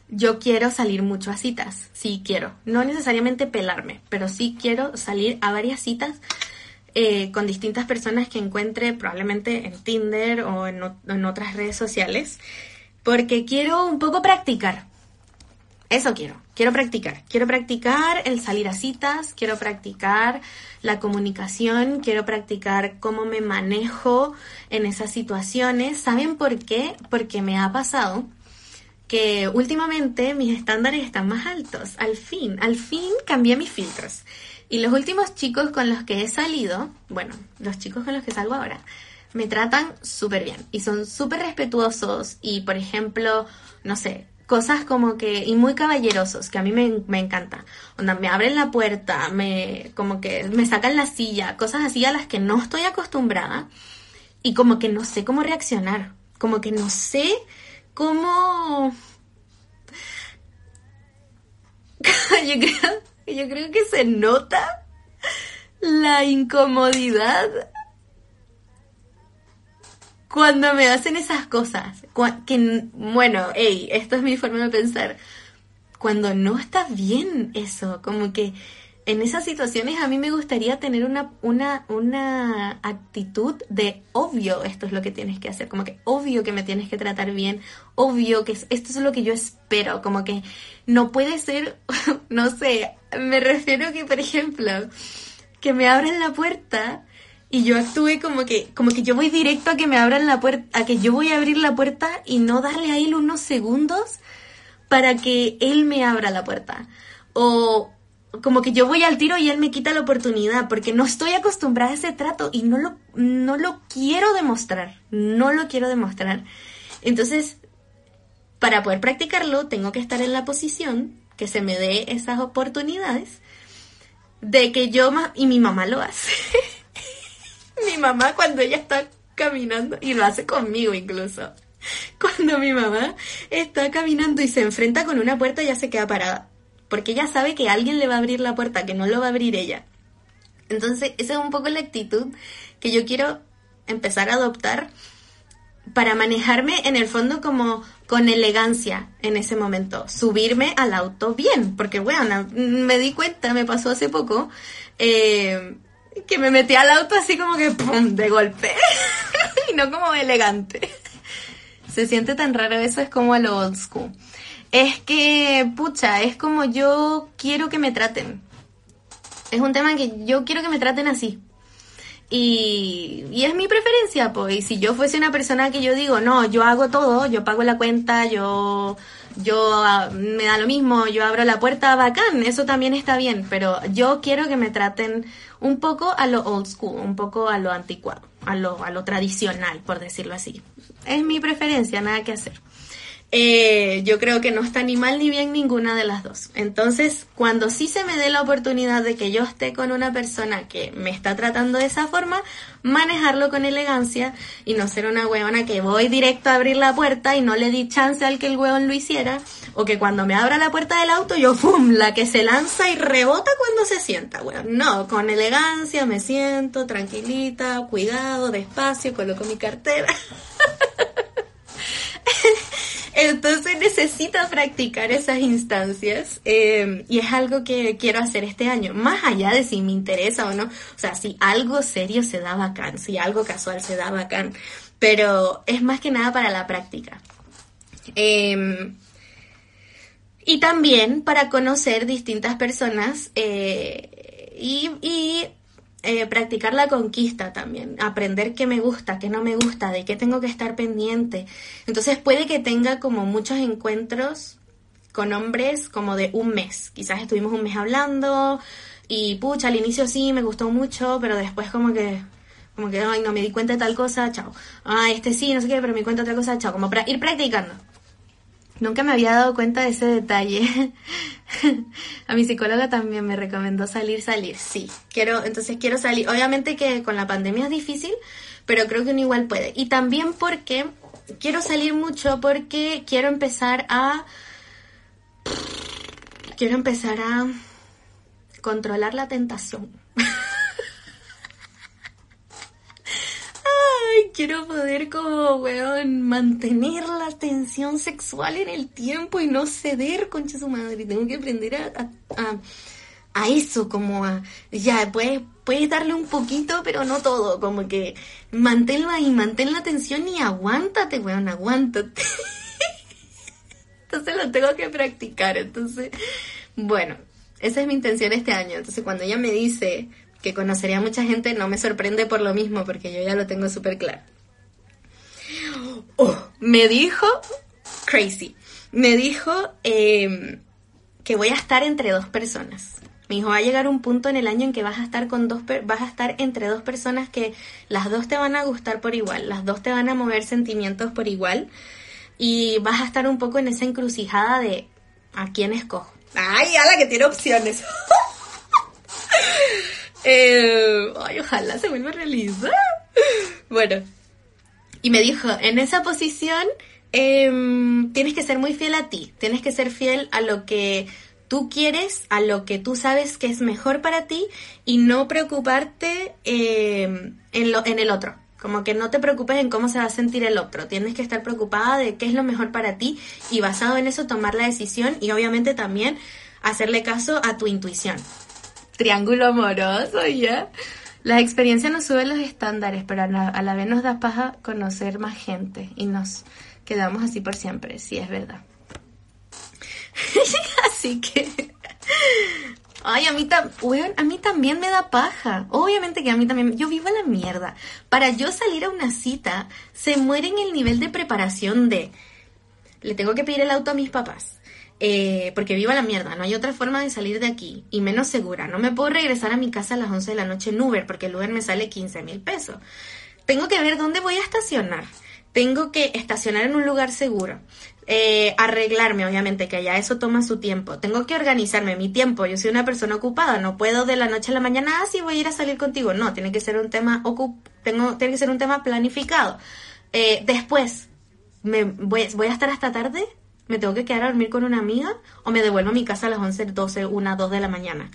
yo quiero salir mucho a citas. Sí quiero. No necesariamente pelarme, pero sí quiero salir a varias citas. Eh, con distintas personas que encuentre probablemente en Tinder o en otras redes sociales porque quiero un poco practicar. Eso quiero, quiero practicar. Quiero practicar el salir a citas, quiero practicar la comunicación, quiero practicar cómo me manejo en esas situaciones. ¿Saben por qué? Porque me ha pasado que últimamente mis estándares están más altos. Al fin, al fin cambié mis filtros. Y los últimos chicos con los que he salido, bueno, los chicos con los que salgo ahora, me tratan súper bien y son súper respetuosos y, por ejemplo, no sé, cosas como que, y muy caballerosos, que a mí me, me encanta. Onda, me abren la puerta, me, como que me sacan la silla, cosas así a las que no estoy acostumbrada y como que no sé cómo reaccionar, como que no sé cómo... yo, creo, yo creo que se nota la incomodidad cuando me hacen esas cosas, que, bueno, hey, esto es mi forma de pensar, cuando no está bien eso, como que en esas situaciones a mí me gustaría tener una, una, una actitud de obvio esto es lo que tienes que hacer, como que obvio que me tienes que tratar bien, obvio que esto es lo que yo espero, como que no puede ser, no sé, me refiero que, por ejemplo, que me abran la puerta y yo actúe como que, como que yo voy directo a que me abran la puerta, a que yo voy a abrir la puerta y no darle a él unos segundos para que él me abra la puerta. O como que yo voy al tiro y él me quita la oportunidad porque no estoy acostumbrada a ese trato y no lo, no lo quiero demostrar, no lo quiero demostrar. Entonces, para poder practicarlo, tengo que estar en la posición que se me dé esas oportunidades de que yo, y mi mamá lo hace. mi mamá cuando ella está caminando, y lo hace conmigo incluso, cuando mi mamá está caminando y se enfrenta con una puerta, ya se queda parada, porque ella sabe que alguien le va a abrir la puerta, que no lo va a abrir ella. Entonces, esa es un poco la actitud que yo quiero empezar a adoptar para manejarme en el fondo como con elegancia en ese momento, subirme al auto bien, porque bueno, me di cuenta, me pasó hace poco, eh, que me metí al auto así como que ¡pum! de golpe. y no como elegante. Se siente tan raro eso, es como lo old school. Es que, pucha, es como yo quiero que me traten. Es un tema que yo quiero que me traten así. Y, y es mi preferencia, pues. Y si yo fuese una persona que yo digo, no, yo hago todo, yo pago la cuenta, yo, yo ah, me da lo mismo, yo abro la puerta, bacán, eso también está bien. Pero yo quiero que me traten un poco a lo old school, un poco a lo anticuado, a lo, a lo tradicional, por decirlo así. Es mi preferencia, nada que hacer. Eh, yo creo que no está ni mal ni bien ninguna de las dos. Entonces, cuando sí se me dé la oportunidad de que yo esté con una persona que me está tratando de esa forma, manejarlo con elegancia y no ser una huevona que voy directo a abrir la puerta y no le di chance al que el huevón lo hiciera, o que cuando me abra la puerta del auto yo, ¡pum!, la que se lanza y rebota cuando se sienta, weón. No, con elegancia me siento, tranquilita, cuidado, despacio, coloco mi cartera. Entonces necesito practicar esas instancias eh, y es algo que quiero hacer este año, más allá de si me interesa o no. O sea, si algo serio se da bacán, si algo casual se da bacán, pero es más que nada para la práctica. Em, y también para conocer distintas personas eh, y, y eh, practicar la conquista también, aprender qué me gusta, qué no me gusta, de qué tengo que estar pendiente. Entonces puede que tenga como muchos encuentros con hombres como de un mes. Quizás estuvimos un mes hablando y pucha, al inicio sí me gustó mucho, pero después como que como que ay, no me di cuenta de tal cosa, chao. Ah, este sí, no sé qué, pero me di cuenta de otra cosa, chao, como para ir practicando. Nunca me había dado cuenta de ese detalle. a mi psicóloga también me recomendó salir, salir. Sí, quiero, entonces quiero salir. Obviamente que con la pandemia es difícil, pero creo que uno igual puede. Y también porque quiero salir mucho porque quiero empezar a quiero empezar a controlar la tentación. quiero poder como, weón, mantener la tensión sexual en el tiempo y no ceder, concha su madre. Tengo que aprender a, a, a, eso, como a, ya, puedes, puedes darle un poquito, pero no todo, como que manténlo ahí, mantén la tensión y aguántate, weón, aguántate. Entonces lo tengo que practicar, entonces, bueno, esa es mi intención este año. Entonces cuando ella me dice, que conocería a mucha gente, no me sorprende por lo mismo, porque yo ya lo tengo súper claro. Oh, me dijo, crazy, me dijo em, que voy a estar entre dos personas. Me dijo, va a llegar un punto en el año en que vas a estar con dos, vas a estar entre dos personas que las dos te van a gustar por igual, las dos te van a mover sentimientos por igual y vas a estar un poco en esa encrucijada de a quién escojo. Ay, a la que tiene opciones. Eh, ay, ojalá se vuelva a realizar. Bueno, y me dijo, en esa posición em, tienes que ser muy fiel a ti, tienes que ser fiel a lo que tú quieres, a lo que tú sabes que es mejor para ti y no preocuparte em, en, lo, en el otro. Como que no te preocupes en cómo se va a sentir el otro. Tienes que estar preocupada de qué es lo mejor para ti y basado en eso tomar la decisión y obviamente también hacerle caso a tu intuición triángulo amoroso, ¿ya? Las experiencias nos suben los estándares, pero a la, vez nos da paja conocer más gente y nos quedamos así por siempre, sí, es verdad. así que... Ay, a mí, a mí también me da paja. Obviamente que a mí también. Yo vivo a la mierda. Para yo salir a una cita, se muere en el nivel de preparación de. Le tengo que pedir el auto a mis papás eh, porque viva la mierda, no hay otra forma de salir de aquí y menos segura. No me puedo regresar a mi casa a las 11 de la noche en Uber porque el Uber me sale 15 mil pesos. Tengo que ver dónde voy a estacionar. Tengo que estacionar en un lugar seguro. Eh, arreglarme, obviamente, que ya eso toma su tiempo. Tengo que organizarme mi tiempo. Yo soy una persona ocupada, no puedo de la noche a la mañana, ah, voy a ir a salir contigo. No, tiene que ser un tema tengo, tiene que ser un tema planificado. Eh, después, me voy, voy a estar hasta tarde me tengo que quedar a dormir con una amiga o me devuelvo a mi casa a las 11, 12, 1, 2 de la mañana.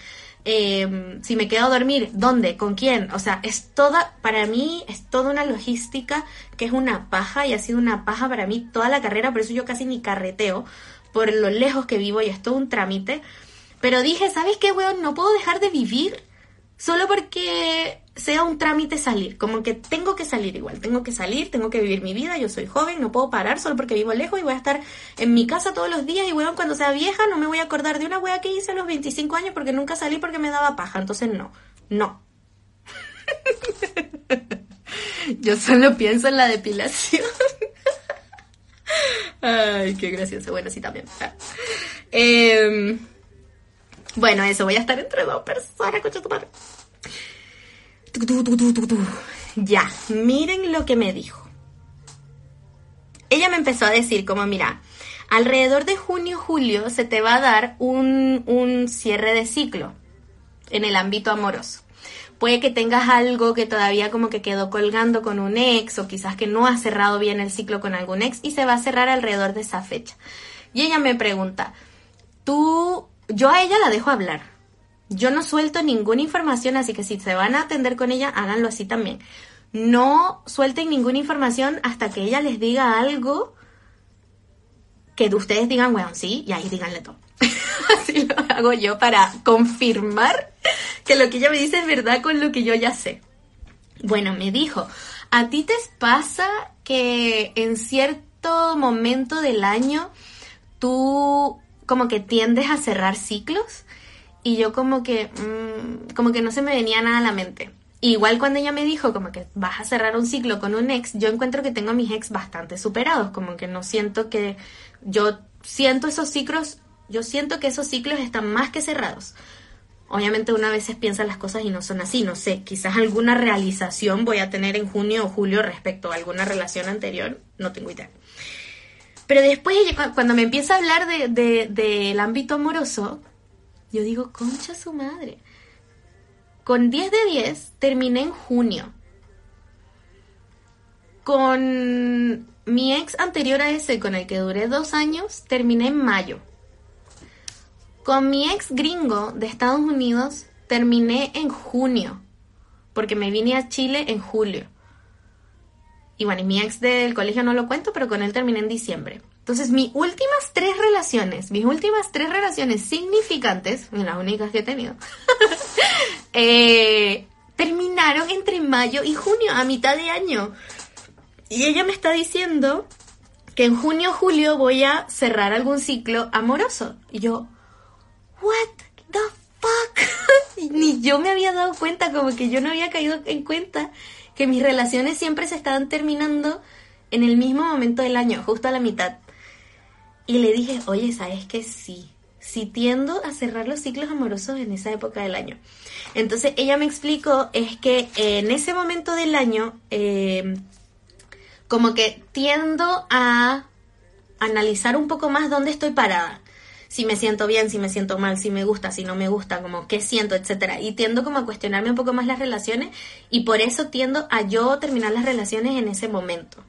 Em, si me quedo a dormir, ¿dónde? ¿Con quién? O sea, es toda, para mí es toda una logística que es una paja y ha sido una paja para mí toda la carrera, por eso yo casi ni carreteo por lo lejos que vivo y es todo un trámite. Pero dije, ¿sabes qué, weón? No puedo dejar de vivir solo porque sea un trámite salir, como que tengo que salir igual, tengo que salir, tengo que vivir mi vida, yo soy joven, no puedo parar solo porque vivo lejos y voy a estar en mi casa todos los días y bueno, cuando sea vieja no me voy a acordar de una wea que hice a los 25 años porque nunca salí porque me daba paja, entonces no, no. yo solo pienso en la depilación. Ay, qué gracioso. Bueno, sí, también. Em, bueno, eso, voy a estar entre dos personas, coche tu madre. Ya, miren lo que me dijo. Ella me empezó a decir como, mira, alrededor de junio, julio se te va a dar un, un cierre de ciclo en el ámbito amoroso. Puede que tengas algo que todavía como que quedó colgando con un ex o quizás que no ha cerrado bien el ciclo con algún ex y se va a cerrar alrededor de esa fecha. Y ella me pregunta, tú, yo a ella la dejo hablar, yo no suelto ninguna información, así que si se van a atender con ella, háganlo así también. No suelten ninguna información hasta que ella les diga algo que ustedes digan, bueno, sí, y ahí díganle todo. así lo hago yo para confirmar que lo que ella me dice es verdad con lo que yo ya sé. Bueno, me dijo, ¿a ti te pasa que en cierto momento del año tú como que tiendes a cerrar ciclos? Y yo como que, mm, como que no se me venía nada a la mente. Igual cuando ella me dijo como que vas a cerrar un ciclo con un ex, yo encuentro que tengo a mis ex bastante superados, como que no siento que yo siento esos ciclos, yo siento que esos ciclos están más que cerrados. Obviamente una vez piensa las cosas y no son así, no sé, quizás alguna realización voy a tener en junio o julio respecto a alguna relación anterior, no tengo idea. Pero después, cuando me empieza a hablar del de, de, ámbito amoroso, yo digo, concha su madre. Con 10 de 10 terminé en junio. Con mi ex anterior a ese, con el que duré dos años, terminé en mayo. Con mi ex gringo de Estados Unidos, terminé en junio. Porque me vine a Chile en julio. Y bueno, y mi ex del colegio no lo cuento, pero con él terminé en diciembre. Entonces, mis últimas tres relaciones, mis últimas tres relaciones significantes, las únicas que he tenido, eh, terminaron entre mayo y junio, a mitad de año. Y ella me está diciendo que en junio o julio voy a cerrar algún ciclo amoroso. Y yo, what the fuck? Ni yo me había dado cuenta, como que yo no había caído en cuenta que mis relaciones siempre se estaban terminando en el mismo momento del año, justo a la mitad. Y le dije, oye, ¿sabes qué? Sí, sí tiendo a cerrar los ciclos amorosos en esa época del año. Entonces ella me explicó, es que en ese momento del año, eh, como que tiendo a analizar un poco más dónde estoy parada. Si me siento bien, si me siento mal, si me gusta, si no me gusta, como qué siento, etcétera. Y tiendo como a cuestionarme un poco más las relaciones y por eso tiendo a yo terminar las relaciones en ese momento.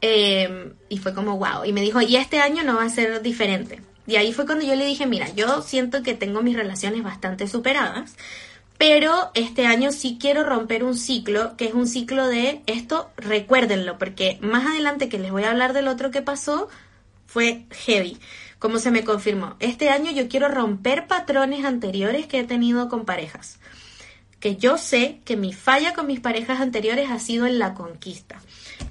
Em, y fue como, wow. Y me dijo, y este año no va a ser diferente. Y ahí fue cuando yo le dije, mira, yo siento que tengo mis relaciones bastante superadas, pero este año sí quiero romper un ciclo, que es un ciclo de esto, recuérdenlo, porque más adelante que les voy a hablar del otro que pasó, fue heavy, como se me confirmó. Este año yo quiero romper patrones anteriores que he tenido con parejas. Que yo sé que mi falla con mis parejas anteriores ha sido en la conquista.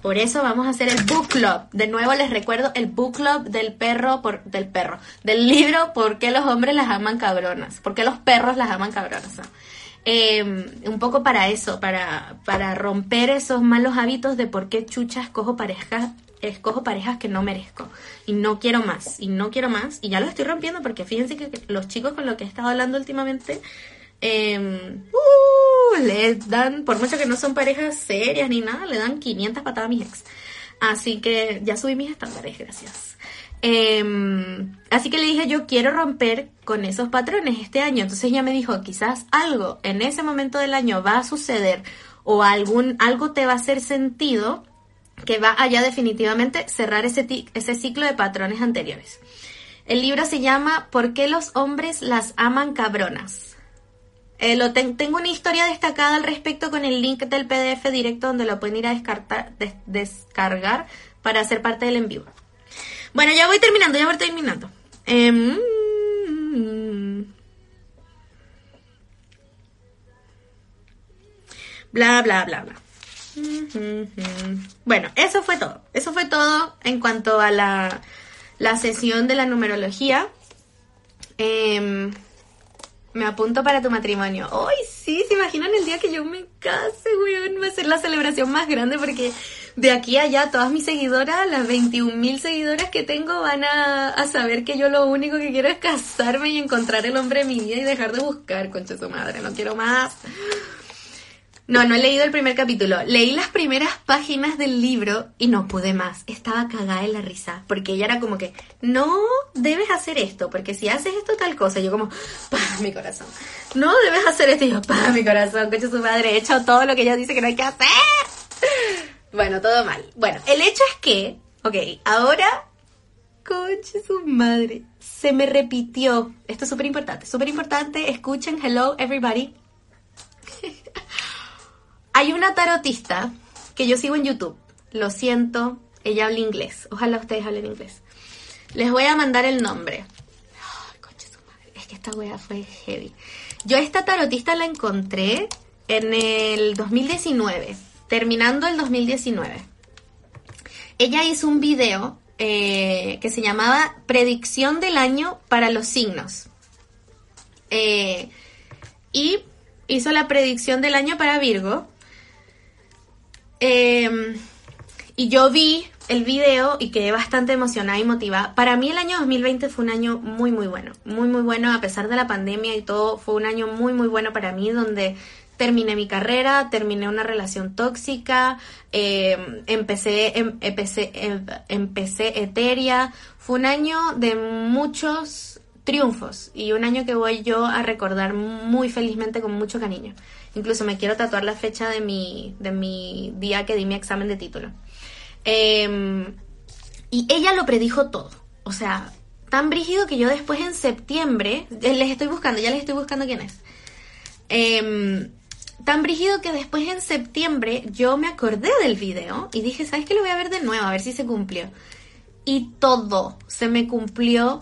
Por eso vamos a hacer el book club. De nuevo les recuerdo el book club del perro, por, del perro, del libro ¿Por qué los hombres las aman cabronas? ¿Por qué los perros las aman cabronas? Em, un poco para eso, para, para romper esos malos hábitos de por qué chucha escojo parejas, escojo parejas que no merezco. Y no quiero más, y no quiero más. Y ya lo estoy rompiendo porque fíjense que los chicos con los que he estado hablando últimamente eh, uh, le dan, por mucho que no son parejas serias ni nada, le dan 500 patadas a mis ex. Así que ya subí mis estándares, gracias. Em, así que le dije, yo quiero romper con esos patrones este año. Entonces ella me dijo, quizás algo en ese momento del año va a suceder o algún, algo te va a hacer sentido que va allá definitivamente cerrar ese, ese ciclo de patrones anteriores. El libro se llama ¿Por qué los hombres las aman cabronas? Eh, lo tengo una historia destacada al respecto con el link del PDF directo donde lo pueden ir a descargar para hacer parte del en vivo. Bueno, ya voy terminando, ya voy terminando. Em, bla, bla, bla, bla. Bueno, eso fue todo. Eso fue todo en cuanto a la, la sesión de la numerología. Em, me apunto para tu matrimonio. ¡Ay, sí! ¿Se imaginan el día que yo me case, weón? Va a ser la celebración más grande porque de aquí a allá todas mis seguidoras, las 21 mil seguidoras que tengo, van a, a, saber que yo lo único que quiero es casarme y encontrar el hombre de mi vida y dejar de buscar, concha su madre. No quiero más. No, no he leído el primer capítulo. Leí las primeras páginas del libro y no pude más. Estaba cagada en la risa. Porque ella era como que, no debes hacer esto, porque si haces esto tal cosa, yo como, pa, mi corazón. No debes hacer esto, y yo, pa, mi corazón, coche su madre, he hecho todo lo que ella dice que no hay que hacer. Bueno, todo mal. Bueno, el hecho es que, ok, ahora, coche su madre, se me repitió. Esto es súper importante, súper importante. Escuchen, hello everybody. Hay una tarotista que yo sigo en YouTube. Lo siento, ella habla inglés. Ojalá ustedes hablen inglés. Les voy a mandar el nombre. Su madre. Es que esta wea fue heavy. Yo esta tarotista la encontré en el 2019, terminando el 2019. Ella hizo un video eh, que se llamaba Predicción del año para los signos. Eh, y hizo la predicción del año para Virgo. Eh, y yo vi el video y quedé bastante emocionada y motivada. Para mí el año 2020 fue un año muy, muy bueno. Muy, muy bueno a pesar de la pandemia y todo. Fue un año muy, muy bueno para mí donde terminé mi carrera, terminé una relación tóxica, eh, empecé, em, empecé, em, empecé Eteria. Fue un año de muchos triunfos y un año que voy yo a recordar muy felizmente con mucho cariño. Incluso me quiero tatuar la fecha de mi, de mi día que di mi examen de título. Eh, y ella lo predijo todo. O sea, tan brígido que yo después en septiembre, eh, les estoy buscando, ya les estoy buscando quién es. Eh, tan brígido que después en septiembre yo me acordé del video y dije, ¿sabes qué? Lo voy a ver de nuevo, a ver si se cumplió. Y todo, se me cumplió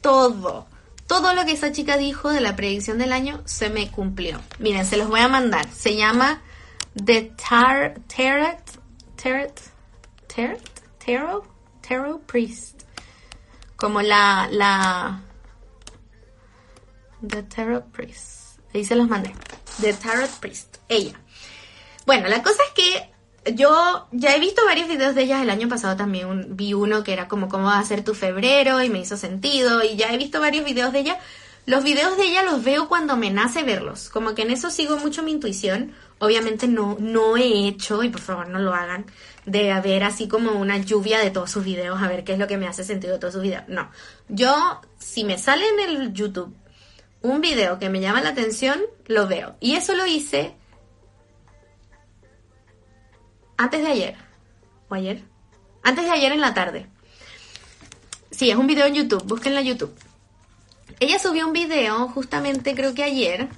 todo. Todo lo que esa chica dijo de la predicción del año se me cumplió. Miren, se los voy a mandar. Se llama The Tar Tarot Tarot Tarot Tarot Tarot Priest. Como la la The Tarot Priest. Ahí se los mandé. The Tarot Priest. Ella. Bueno, la cosa es que yo ya he visto varios videos de ellas el año pasado también vi uno que era como cómo va a ser tu febrero y me hizo sentido y ya he visto varios videos de ella. Los videos de ella los veo cuando me nace verlos, como que en eso sigo mucho mi intuición. Obviamente no no he hecho y por favor no lo hagan de ver así como una lluvia de todos sus videos a ver qué es lo que me hace sentido de todos sus videos. No. Yo si me sale en el YouTube un video que me llama la atención, lo veo. Y eso lo hice antes de ayer. ¿O ayer? Antes de ayer en la tarde. Sí, es un video en YouTube, búsquenla en YouTube. Ella subió un video justamente creo que ayer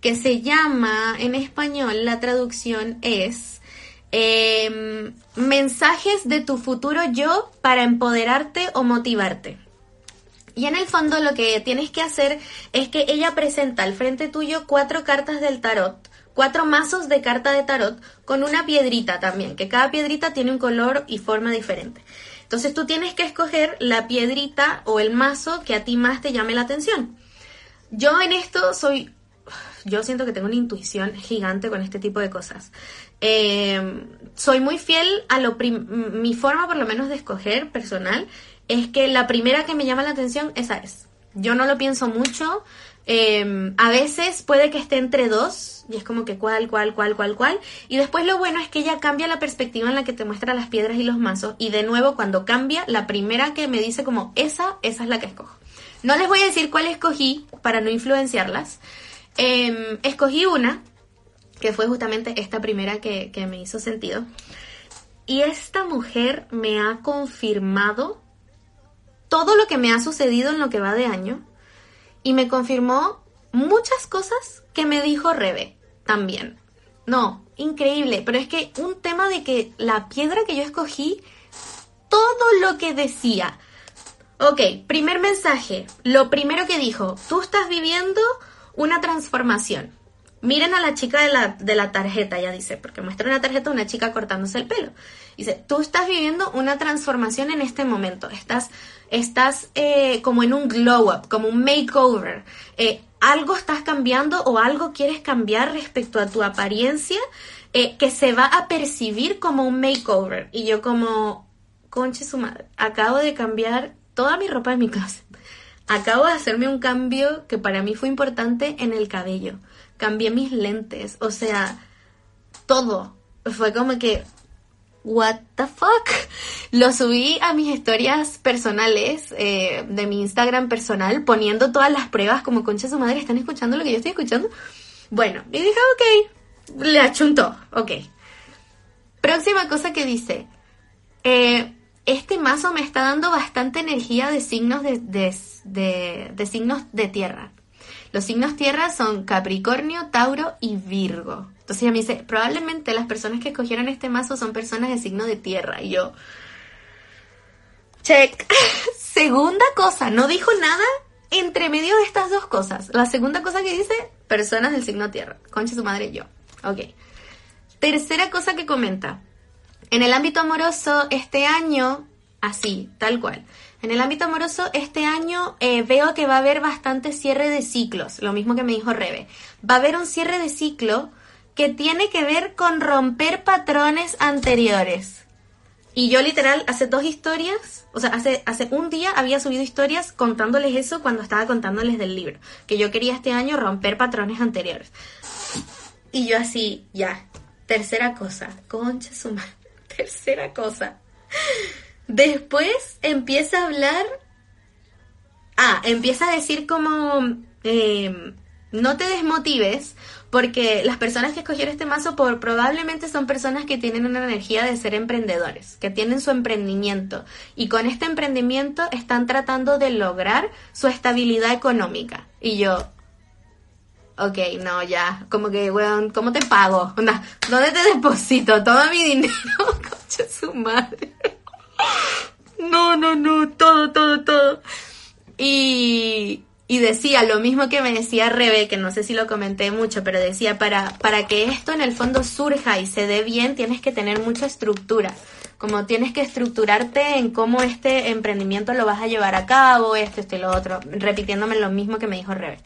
que se llama en español, la traducción es eh, mensajes de tu futuro yo para empoderarte o motivarte. Y en el fondo lo que tienes que hacer es que ella presenta al frente tuyo cuatro cartas del tarot, cuatro mazos de carta de tarot con una piedrita también, que cada piedrita tiene un color y forma diferente. Entonces tú tienes que escoger la piedrita o el mazo que a ti más te llame la atención. Yo en esto soy, yo siento que tengo una intuición gigante con este tipo de cosas. Eh, soy muy fiel a lo mi forma por lo menos de escoger personal es que la primera que me llama la atención, esa es. Yo no lo pienso mucho. Eh, a veces puede que esté entre dos, y es como que cuál, cuál, cuál, cuál, cuál. Y después lo bueno es que ella cambia la perspectiva en la que te muestra las piedras y los mazos. Y de nuevo, cuando cambia, la primera que me dice como esa, esa es la que escojo. No les voy a decir cuál escogí para no influenciarlas. Eh, escogí una, que fue justamente esta primera que, que me hizo sentido. Y esta mujer me ha confirmado todo lo que me ha sucedido en lo que va de año y me confirmó muchas cosas que me dijo Rebe también. No, increíble, pero es que un tema de que la piedra que yo escogí, todo lo que decía. Ok, primer mensaje, lo primero que dijo, tú estás viviendo una transformación. Miren a la chica de la, de la tarjeta, ya dice, porque muestra una tarjeta una chica cortándose el pelo. Dice, tú estás viviendo una transformación en este momento, estás, estás eh, como en un glow up, como un makeover. Eh, algo estás cambiando o algo quieres cambiar respecto a tu apariencia eh, que se va a percibir como un makeover. Y yo como, conche su madre, acabo de cambiar toda mi ropa de mi casa. Acabo de hacerme un cambio que para mí fue importante en el cabello cambié mis lentes, o sea, todo. Fue como que, what the fuck. Lo subí a mis historias personales eh, de mi Instagram personal, poniendo todas las pruebas como concha su madre, ¿están escuchando lo que yo estoy escuchando? Bueno, y dije, ok, le achuntó, ok. Próxima cosa que dice, eh, este mazo me está dando bastante energía de signos de, de signos de tierra. Los signos tierra son Capricornio, Tauro y Virgo. Entonces ella me dice, probablemente las personas que escogieron este mazo son personas de signo de tierra. Y yo, check. segunda cosa, no dijo nada entre medio de estas dos cosas. La segunda cosa que dice, personas del signo tierra. Concha su madre yo. Ok. Tercera cosa que comenta. En el ámbito amoroso, este año, así, tal cual. En el ámbito amoroso, este año eh, veo que va a haber bastante cierre de ciclos, lo mismo que me dijo Rebe. Va a haber un cierre de ciclo que tiene que ver con romper patrones anteriores. Y yo literal hace dos historias, o sea, hace, hace un día había subido historias contándoles eso cuando estaba contándoles del libro, que yo quería este año romper patrones anteriores. Y yo así, ya, tercera cosa, concha suma, tercera cosa. Después empieza a hablar. Ah, empieza a decir como. Em, no te desmotives, porque las personas que escogieron este mazo probablemente son personas que tienen una energía de ser emprendedores, que tienen su emprendimiento y con este emprendimiento están tratando de lograr su estabilidad económica. Y yo, ok, no, ya, como que, weón, ¿cómo te pago? ¿Dónde te deposito todo mi dinero? Coche su madre. No, no, no, todo, todo, todo. Y, y decía lo mismo que me decía Rebe, que no sé si lo comenté mucho, pero decía, para, para que esto en el fondo surja y se dé bien, tienes que tener mucha estructura. Como tienes que estructurarte en cómo este emprendimiento lo vas a llevar a cabo, esto, esto y lo otro, repitiéndome lo mismo que me dijo Rebe.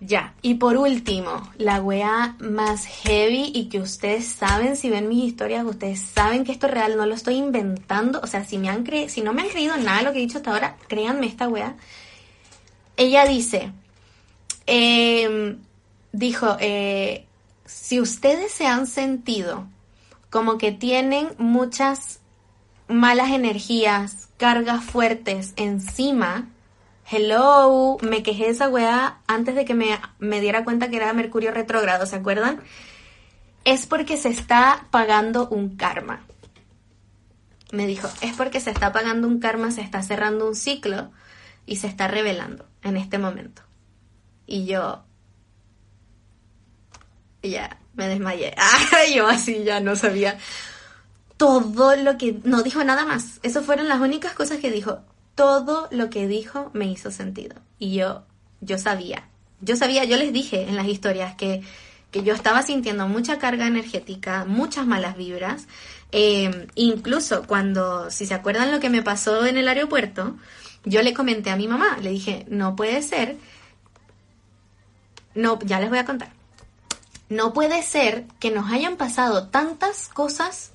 Ya, y por último, la wea más heavy y que ustedes saben, si ven mis historias, ustedes saben que esto es real, no lo estoy inventando. O sea, si, me han cre si no me han creído nada de lo que he dicho hasta ahora, créanme esta wea. Ella dice, em, dijo, eh, si ustedes se han sentido como que tienen muchas malas energías, cargas fuertes encima, hello, me quejé de esa weá antes de que me, me diera cuenta que era Mercurio retrógrado, ¿se acuerdan? Es porque se está pagando un karma. Me dijo, es porque se está pagando un karma, se está cerrando un ciclo y se está revelando en este momento. Y yo, ya, me desmayé. yo así ya no sabía todo lo que... No dijo nada más. Esas fueron las únicas cosas que dijo todo lo que dijo me hizo sentido. Y yo, yo sabía, yo sabía, yo les dije en las historias que, que yo estaba sintiendo mucha carga energética, muchas malas vibras. Eh, incluso cuando, si se acuerdan lo que me pasó en el aeropuerto, yo le comenté a mi mamá, le dije, no puede ser, no, ya les voy a contar. No puede ser que nos hayan pasado tantas cosas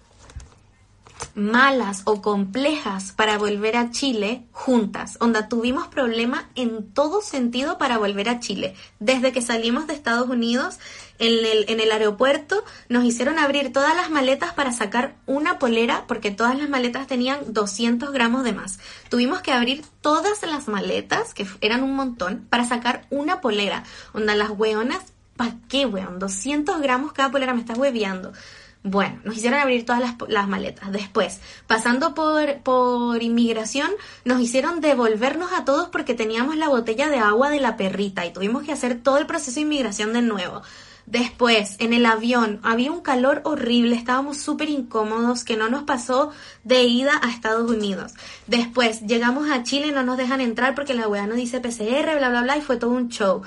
malas o complejas para volver a Chile juntas. Onda, tuvimos problemas en todo sentido para volver a Chile. Desde que salimos de Estados Unidos, en el, aeropuerto nos hicieron abrir todas las maletas para sacar una polera, porque todas las maletas tenían 200 gramos de más. Tuvimos que abrir todas las maletas, que eran un montón, para sacar una polera. Onda, las weonas, ¿pa' qué, weón? 200 gramos cada polera, me estás hueveando. Bueno, nos hicieron abrir todas las, maletas. Después, pasando por, por inmigración, nos hicieron devolvernos a todos porque teníamos la botella de agua de la perrita y tuvimos que hacer todo el proceso de inmigración de nuevo. Después, en el avión, había un calor horrible, estábamos súper incómodos, que no nos pasó de ida a Estados Unidos. Después, llegamos a Chile, no nos dejan entrar porque la weá no dice PCR, bla, bla, bla, y fue todo un show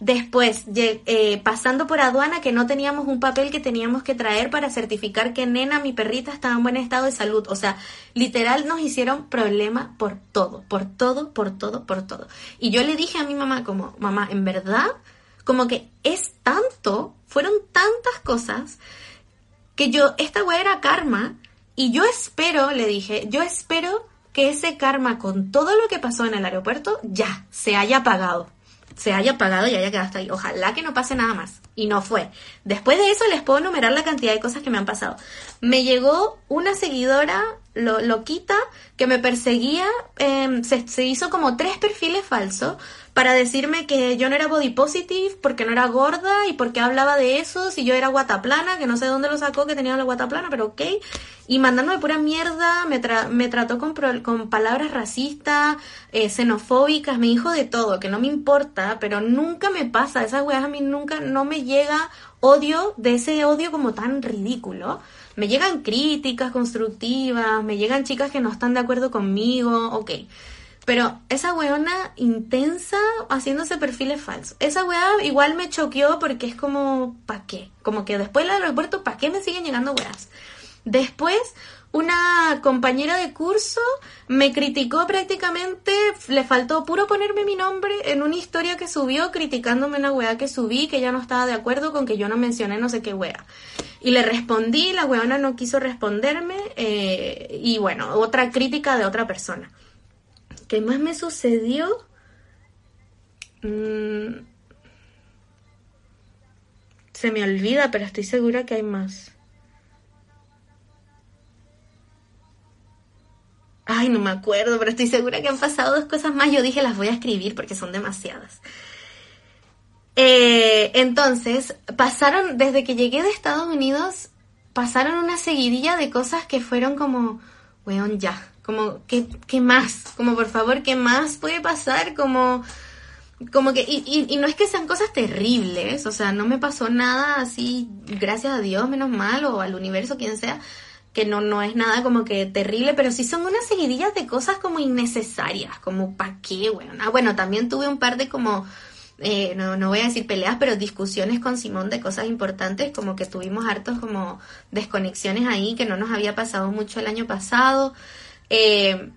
Después, eh, pasando por aduana, que no teníamos un papel que teníamos que traer para certificar que nena, mi perrita, estaba en buen estado de salud. O sea, literal nos hicieron problema por todo, por todo, por todo, por todo. Y yo le dije a mi mamá como, mamá, en verdad, como que es tanto, fueron tantas cosas, que yo, esta weá era karma, y yo espero, le dije, yo espero que ese karma con todo lo que pasó en el aeropuerto ya se haya pagado se haya pagado y haya quedado hasta ahí. Ojalá que no pase nada más. Y no fue. Después de eso les puedo enumerar la cantidad de cosas que me han pasado. Me llegó una seguidora lo, loquita que me perseguía, em, se, se, hizo como tres perfiles falsos para decirme que yo no era body positive porque no era gorda y porque hablaba de eso, si yo era guataplana, que no sé dónde lo sacó que tenía la guataplana, pero ok, y mandándome pura mierda, me, me trató con, con palabras racistas, eh, xenofóbicas, me dijo de todo, que no me importa, pero nunca me pasa, esas weas a mí nunca, no me llega odio de ese odio como tan ridículo me llegan críticas constructivas, me llegan chicas que no están de acuerdo conmigo, ok. Pero esa weona intensa haciéndose perfiles falsos. Esa weá igual me choqueó porque es como, ¿pa' qué? Como que después del aeropuerto, ¿pa' qué me siguen llegando weas? Después, una compañera de curso me criticó prácticamente, le faltó puro ponerme mi nombre en una historia que subió criticándome una weá que subí, que ya no estaba de acuerdo con que yo no mencioné no sé qué weá. Y le respondí, la weona no quiso responderme, eh, y bueno, otra crítica de otra persona. ¿Qué más me sucedió? Mm, se me olvida, pero estoy segura que hay más. Ay, no me acuerdo, pero estoy segura que han pasado dos cosas más. Yo dije las voy a escribir porque son demasiadas. Eh, entonces, pasaron, desde que llegué de Estados Unidos, pasaron una seguidilla de cosas que fueron como, weón, ya. Como, ¿qué, ¿qué más? Como, por favor, ¿qué más puede pasar? Como, como que, y, no es que sean cosas terribles, o sea, no me pasó nada así, gracias a Dios, menos mal, o al universo, quien sea, que no, no es nada como que terrible, pero sí son unas seguidillas de cosas como innecesarias, como ¿pa' qué, bueno? Ah, bueno, también tuve un par de como, eh, no, no voy a decir peleas, pero discusiones con Simón de cosas importantes, como que tuvimos hartos como desconexiones ahí que no nos había pasado mucho el año pasado. Eh,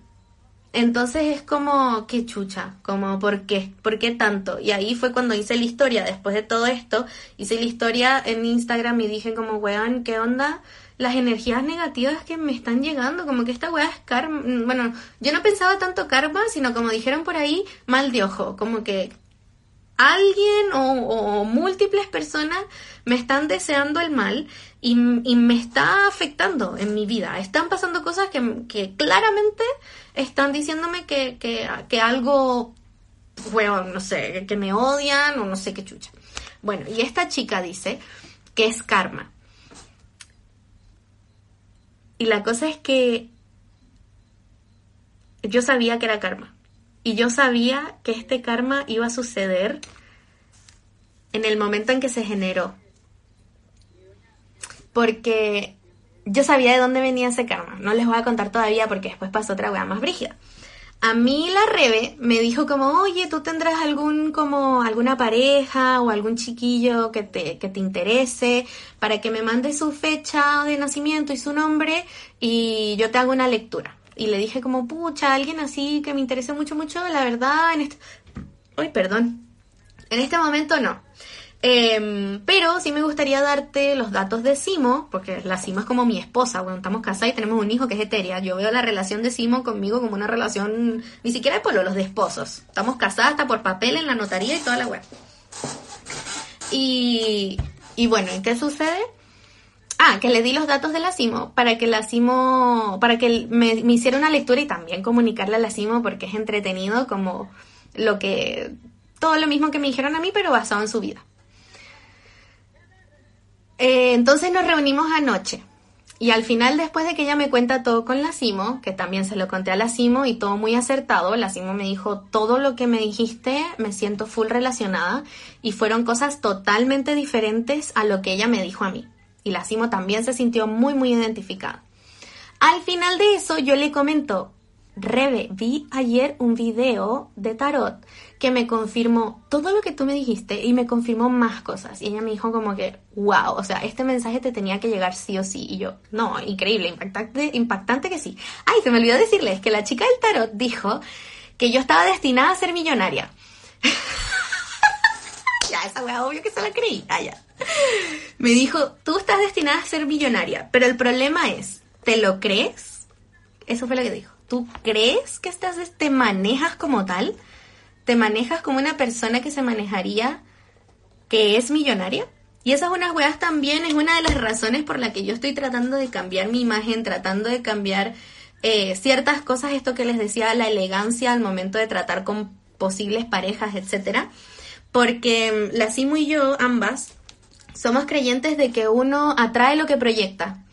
entonces es como, qué chucha, como, ¿por qué? ¿Por qué tanto? Y ahí fue cuando hice la historia, después de todo esto, hice la historia en Instagram y dije como, weón, ¿qué onda? Las energías negativas que me están llegando, como que esta weá es karma, bueno, yo no pensaba tanto karma, sino como dijeron por ahí, mal de ojo, como que alguien o, múltiples personas me están deseando el mal y, me está afectando en mi vida. Están pasando cosas que, claramente están diciéndome que, que, algo, bueno, no sé, que me odian o no sé qué chucha. Bueno, y esta chica dice que es karma. Y la cosa es que yo sabía que era karma. Y yo sabía que este karma iba a suceder en el momento en que se generó. Porque yo sabía de dónde venía ese karma. No les voy a contar todavía porque después pasó otra weá más brígida a mí la Rebe me dijo como, oye, tú tendrás algún, como, alguna pareja o algún chiquillo que te, que te interese para que me mande su fecha de nacimiento y su nombre y yo te hago una lectura. Y le dije como, pucha, alguien así que me interese mucho, mucho, la verdad, en este... Perdón. En este momento no. Em, pero sí me gustaría darte los datos de Simo, porque la Simo es como mi esposa, bueno, estamos casados y tenemos un hijo que es etérea. Yo veo la relación de Simo conmigo como una relación, ni siquiera de pueblo, los de esposos. Estamos casadas hasta por papel en la notaría y toda la web. Y, y bueno, ¿y qué sucede? Ah, que le di los datos de la Simo para que la Simo, para que me, me hiciera una lectura y también comunicarle a la Simo porque es entretenido como lo que, todo lo mismo que me dijeron a mí, pero basado en su vida. Eh, entonces nos reunimos anoche. Y al final, después de que ella me cuenta todo con la Simo, que también se lo conté a la Simo y todo muy acertado, la Simo me dijo, todo lo que me dijiste me siento full relacionada y fueron cosas totalmente diferentes a lo que ella me dijo a mí. Y la Simo también se sintió muy, muy identificada. Al final de eso yo le comento, Rebe, vi ayer un video de tarot que me confirmó todo lo que tú me dijiste y me confirmó más cosas. Y ella me dijo como que, wow, o sea, este mensaje te tenía que llegar sí o sí. Y yo, no, increíble, impactante, impactante que sí. Ay, se me olvidó decirles que la chica del tarot dijo que yo estaba destinada a ser millonaria. ya, esa wea obvio que se la creí. Ah, ya. Me dijo, tú estás destinada a ser millonaria, pero el problema es, ¿te lo crees? Eso fue lo que dijo. ¿Tú crees que estás, te manejas como tal? ¿Te manejas como una persona que se manejaría que es millonaria? Y esas unas weas también es una de las razones por la que yo estoy tratando de cambiar mi imagen, tratando de cambiar eh, ciertas cosas, esto que les decía, la elegancia al momento de tratar con posibles parejas, etcétera. Porque mm, la Simu y yo, ambas, somos creyentes de que uno atrae lo que proyecta.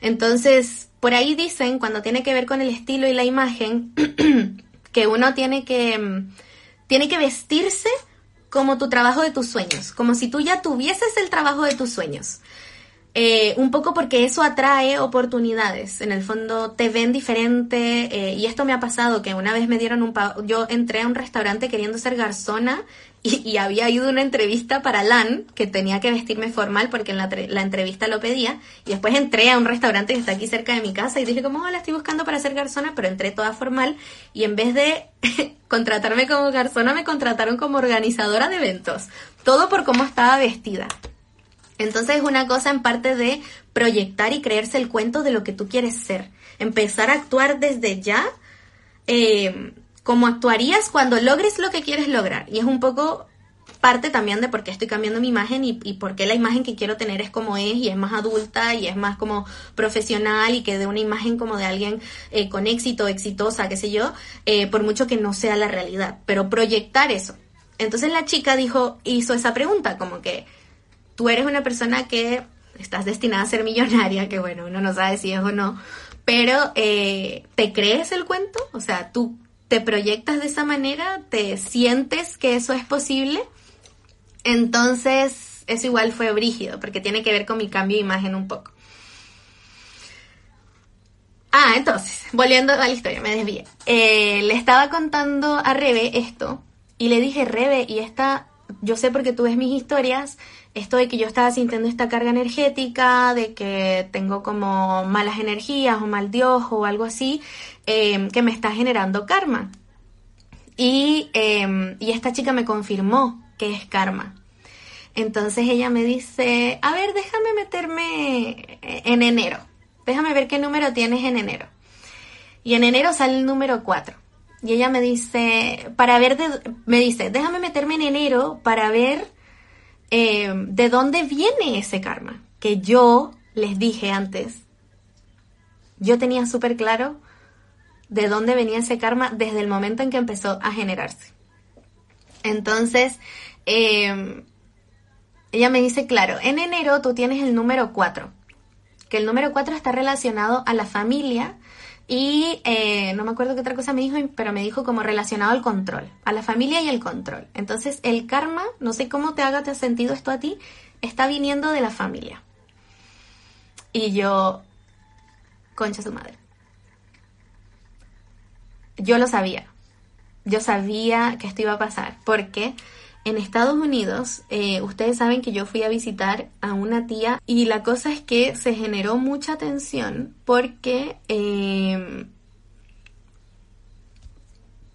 Entonces, por ahí dicen, cuando tiene que ver con el estilo y la imagen, que uno tiene que, mm, tiene que vestirse como tu trabajo de tus sueños, como si tú ya tuvieses el trabajo de tus sueños. Eh, un poco porque eso atrae oportunidades. En el fondo te ven diferente eh, y esto me ha pasado que una vez me dieron un... Yo entré a un restaurante queriendo ser garzona y, había ido a una entrevista para LAN que tenía que vestirme formal porque en la, la, entrevista lo pedía. Y después entré a un restaurante que está aquí cerca de mi casa y dije como hola estoy buscando para ser garzona pero entré toda formal. Y en vez de contratarme como garzona me contrataron como organizadora de eventos. Todo por cómo estaba vestida. Entonces es una cosa en parte de proyectar y creerse el cuento de lo que tú quieres ser. Empezar a actuar desde ya eh, como actuarías cuando logres lo que quieres lograr. Y es un poco parte también de por qué estoy cambiando mi imagen y, y por qué la imagen que quiero tener es como es y es más adulta y es más como profesional y que de una imagen como de alguien eh, con éxito, exitosa, qué sé yo, eh, por mucho que no sea la realidad, pero proyectar eso. Entonces la chica dijo, hizo esa pregunta, como que tú eres una persona que estás destinada a ser millonaria, que bueno, uno no sabe si es o no, pero eh, ¿te crees el cuento? O sea, tú te proyectas de esa manera, te sientes que eso es posible, entonces eso igual fue brígido, porque tiene que ver con mi cambio de imagen un poco. Ah, entonces, volviendo a la historia, me desvié. Eh, le estaba contando a Rebe esto y le dije, Rebe, y esta, yo sé porque tú ves mis historias, esto de que yo estaba sintiendo esta carga energética, de que tengo como malas energías o mal dios o algo así, Em, que me está generando karma. Y, em, y esta chica me confirmó que es karma. Entonces ella me dice, a ver, déjame meterme en enero. Déjame ver qué número tienes en enero. Y en enero sale el número 4. Y ella me dice, para ver, me dice, déjame meterme en enero para ver em, de dónde viene ese karma. Que yo les dije antes, yo tenía súper claro de dónde venía ese karma desde el momento en que empezó a generarse. Entonces, em, ella me dice, claro, en enero tú tienes el número 4, que el número 4 está relacionado a la familia y eh, no me acuerdo qué otra cosa me dijo, pero me dijo como relacionado al control, a la familia y el control. Entonces, el karma, no sé cómo te haga te sentido esto a ti, está viniendo de la familia. Y yo, concha su madre yo lo sabía. Yo sabía que esto iba a pasar porque en Estados Unidos, eh, ustedes saben que yo fui a visitar a una tía y la cosa es que se generó mucha tensión porque eh,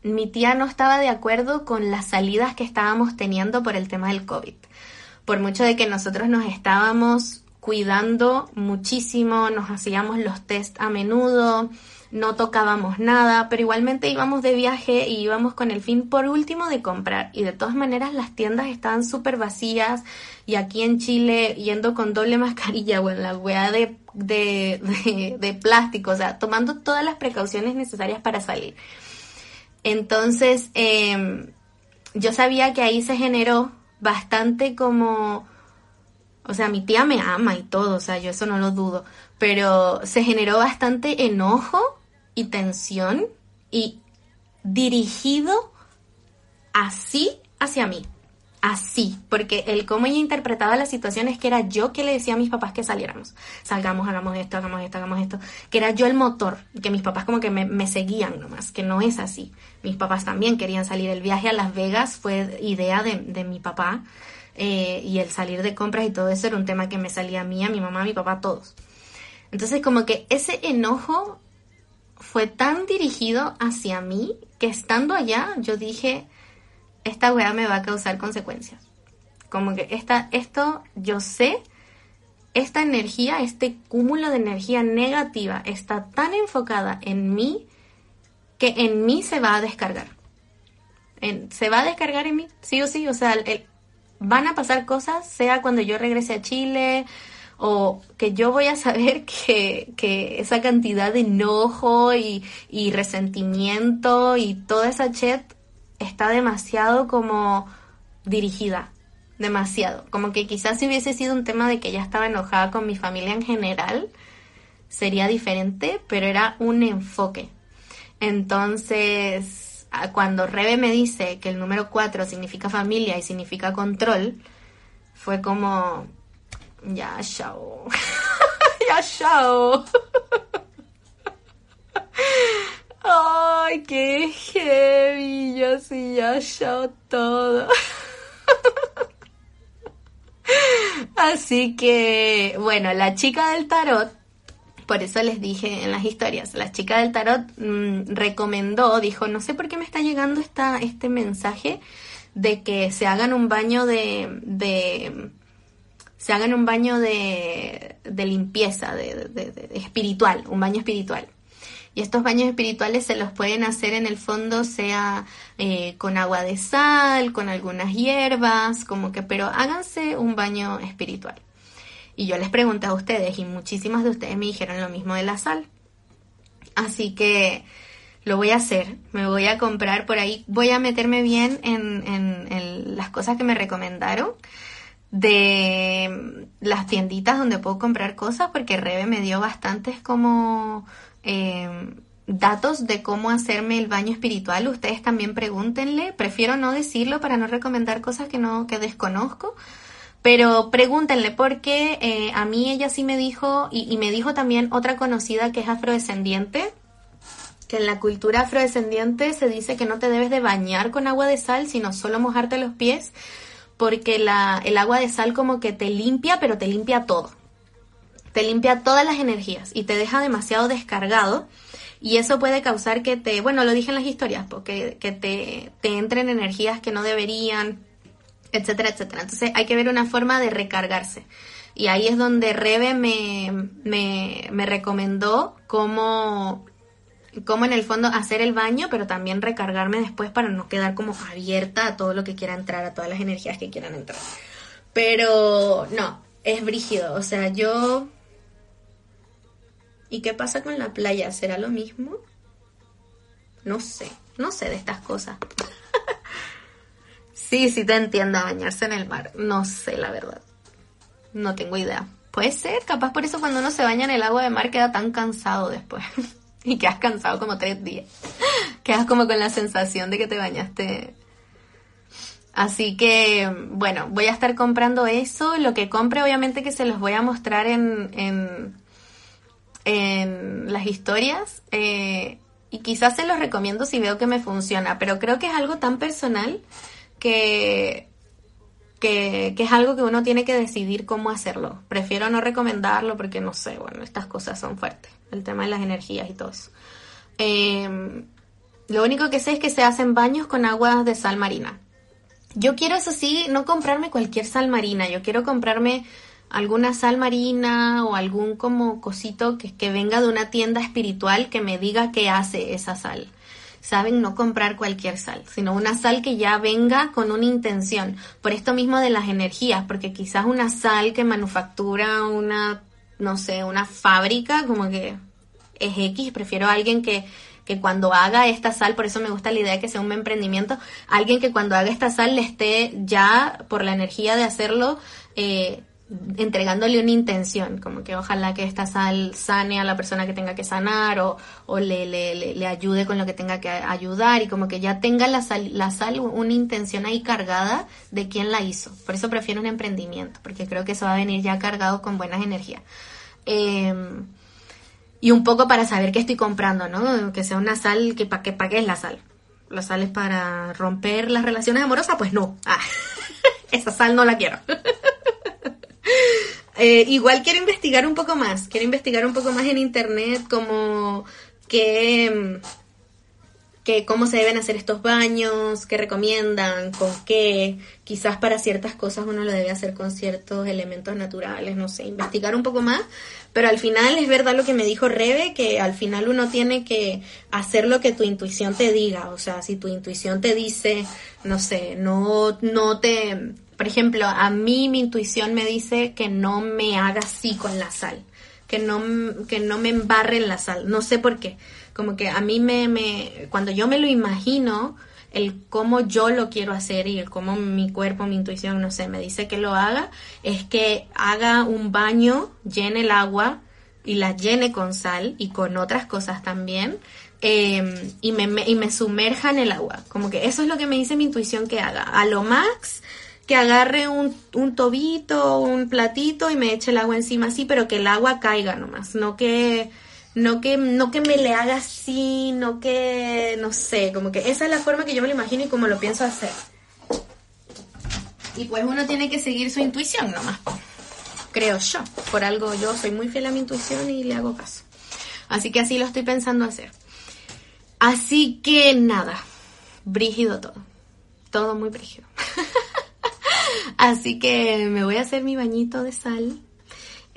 mi tía no estaba de acuerdo con las salidas que estábamos teniendo por el tema del COVID. Por mucho de que nosotros nos estábamos cuidando muchísimo, nos hacíamos los test a menudo, no tocábamos nada, pero igualmente íbamos de viaje y íbamos con el fin por último de comprar. Y de todas maneras las tiendas estaban súper vacías y aquí en Chile yendo con doble mascarilla o en la weá de, de, de, plástico, o sea, tomando todas las precauciones necesarias para salir. Entonces, em, yo sabía que ahí se generó bastante como... O sea, mi tía me ama y todo, o sea, yo eso no lo dudo, pero se generó bastante enojo y tensión y dirigido así hacia mí. así, porque el cómo ella interpretaba la situación es que era yo que le decía a mis papás que saliéramos, salgamos, hagamos esto, hagamos esto, hagamos esto, que era yo el motor, que mis papás como que me, seguían nomás, que no es así. Mis papás también querían salir, el viaje a Las Vegas fue idea de, mi papá eh, y el salir de compras y todo eso era un tema que me salía a mí, a mi mamá, a mi papá, a todos. Entonces como que ese enojo fue tan dirigido hacia mí que estando allá yo dije, esta weá me va a causar consecuencias. Como que esta, esto yo sé, esta energía, este cúmulo de energía negativa está tan enfocada en mí que en mí se va a descargar. se va a descargar en mí, sí o sí, o sea, van a pasar cosas, sea cuando yo regrese a Chile, o que yo voy a saber que, que esa cantidad de enojo y, y, resentimiento y toda esa chat está demasiado como dirigida, demasiado. Como que quizás si hubiese sido un tema de que ella estaba enojada con mi familia en general, sería diferente, pero era un enfoque. Entonces, cuando Rebe me dice que el número 4 significa familia y significa control, fue como, ya, chao. ya, chao. Ay, qué heavy. Yo ya show todo. Así que, bueno, la chica del tarot, por eso les dije en las historias, la chica del tarot mm, recomendó, dijo, no sé por qué me está llegando esta, este mensaje de que se hagan un baño de, de se hagan un baño de, limpieza, de espiritual, un baño espiritual. Y estos baños espirituales se los pueden hacer en el fondo, sea eh, con agua de sal, con algunas hierbas, como que, pero háganse un baño espiritual. Y yo les pregunté a ustedes y muchísimas de ustedes me dijeron lo mismo de la sal. Así que lo voy a hacer, me voy a comprar por ahí, voy a meterme bien en, en las cosas que me recomendaron de las tienditas donde puedo comprar cosas porque Rebe me dio bastantes como Em, datos de cómo hacerme el baño espiritual, ustedes también pregúntenle. Prefiero no decirlo para no recomendar cosas que no que desconozco. Pero pregúntenle porque eh, a mí ella sí me dijo y me dijo también otra conocida que es afrodescendiente, que en la cultura afrodescendiente se dice que no te debes de bañar con agua de sal, sino solo mojarte los pies, porque la, el agua de sal como que te limpia, pero te limpia todo te limpia todas las energías y te deja demasiado descargado. Y eso puede causar que te, bueno, lo dije en las historias, porque que te, te entren energías que no deberían, etcétera, etcétera. Entonces hay que ver una forma de recargarse. Y ahí es donde Rebe me, me, me recomendó cómo, cómo en el fondo hacer el baño, pero también recargarme después para no quedar como abierta a todo lo que quiera entrar, a todas las energías que quieran entrar. Pero no, es brígido. O sea, yo ¿Y qué pasa con la playa? ¿Será lo mismo? No sé, no sé de estas cosas. sí, sí te entiendo, bañarse en el mar. No sé, la verdad. No tengo idea. Puede ser, capaz por eso cuando uno se baña en el agua de mar queda tan cansado después. y quedas cansado como tres días. quedas como con la sensación de que te bañaste. Así que, bueno, voy a estar comprando eso. Lo que compre, obviamente que se los voy a mostrar en, en en las historias eh, y quizás se los recomiendo si veo que me funciona, pero creo que es algo tan personal que, que, es algo que uno tiene que decidir cómo hacerlo. Prefiero no recomendarlo porque no sé, bueno, estas cosas son fuertes, el tema de las energías y todo eso. Em, lo único que sé es que se hacen baños con aguas de sal marina. Yo quiero, eso sí, no comprarme cualquier sal marina, yo quiero comprarme alguna sal marina o algún como cosito que venga de una tienda espiritual que me diga qué hace esa sal. Saben, no comprar cualquier sal, sino una sal que ya venga con una intención. Por esto mismo de las energías, porque quizás una sal que manufactura una, no sé, una fábrica, como que es X, prefiero a alguien que, que cuando haga esta sal, por eso me gusta la idea de que sea un emprendimiento, alguien que cuando haga esta sal le esté ya, por la energía de hacerlo, eh, entregándole una intención, como que ojalá que esta sal sane a la persona que tenga que sanar o, o le, le, le, ayude con lo que tenga que ayudar y como que ya tenga la sal, la sal una intención ahí cargada de quién la hizo. Por eso prefiero un emprendimiento, porque creo que eso va a venir ya cargado con buenas energías. Em, y un poco para saber qué estoy comprando, ¿no? Que sea una sal, que ¿para qué, pa qué es la sal? ¿La sal es para romper las relaciones amorosas? Pues no. Ah, esa sal no la quiero. Eh, igual quiero investigar un poco más, quiero investigar un poco más en internet como que, que cómo se deben hacer estos baños, qué recomiendan, con qué, quizás para ciertas cosas uno lo debe hacer con ciertos elementos naturales, no sé, investigar un poco más, pero al final es verdad lo que me dijo Rebe, que al final uno tiene que hacer lo que tu intuición te diga, o sea, si tu intuición te dice, no sé, no, no te por ejemplo, a mí mi intuición me dice que no me haga así con la sal, que no, que no me embarre en la sal. No sé por qué. Como que a mí me, me, cuando yo me lo imagino, el cómo yo lo quiero hacer y el cómo mi cuerpo, mi intuición, no sé, me dice que lo haga, es que haga un baño, llene el agua y la llene con sal y con otras cosas también. Em, y, me, y me sumerja en el agua. Como que eso es lo que me dice mi intuición que haga. A lo max, que agarre un, un tobito, un platito y me eche el agua encima así, pero que el agua caiga nomás, no que no que no que me le haga así, no que no sé, como que esa es la forma que yo me lo imagino y como lo pienso hacer. Y pues uno tiene que seguir su intuición nomás. Creo yo. Por algo yo soy muy fiel a mi intuición y le hago caso. Así que así lo estoy pensando hacer. Así que nada, brígido todo. Todo muy brígido. Así que me voy a hacer mi bañito de sal.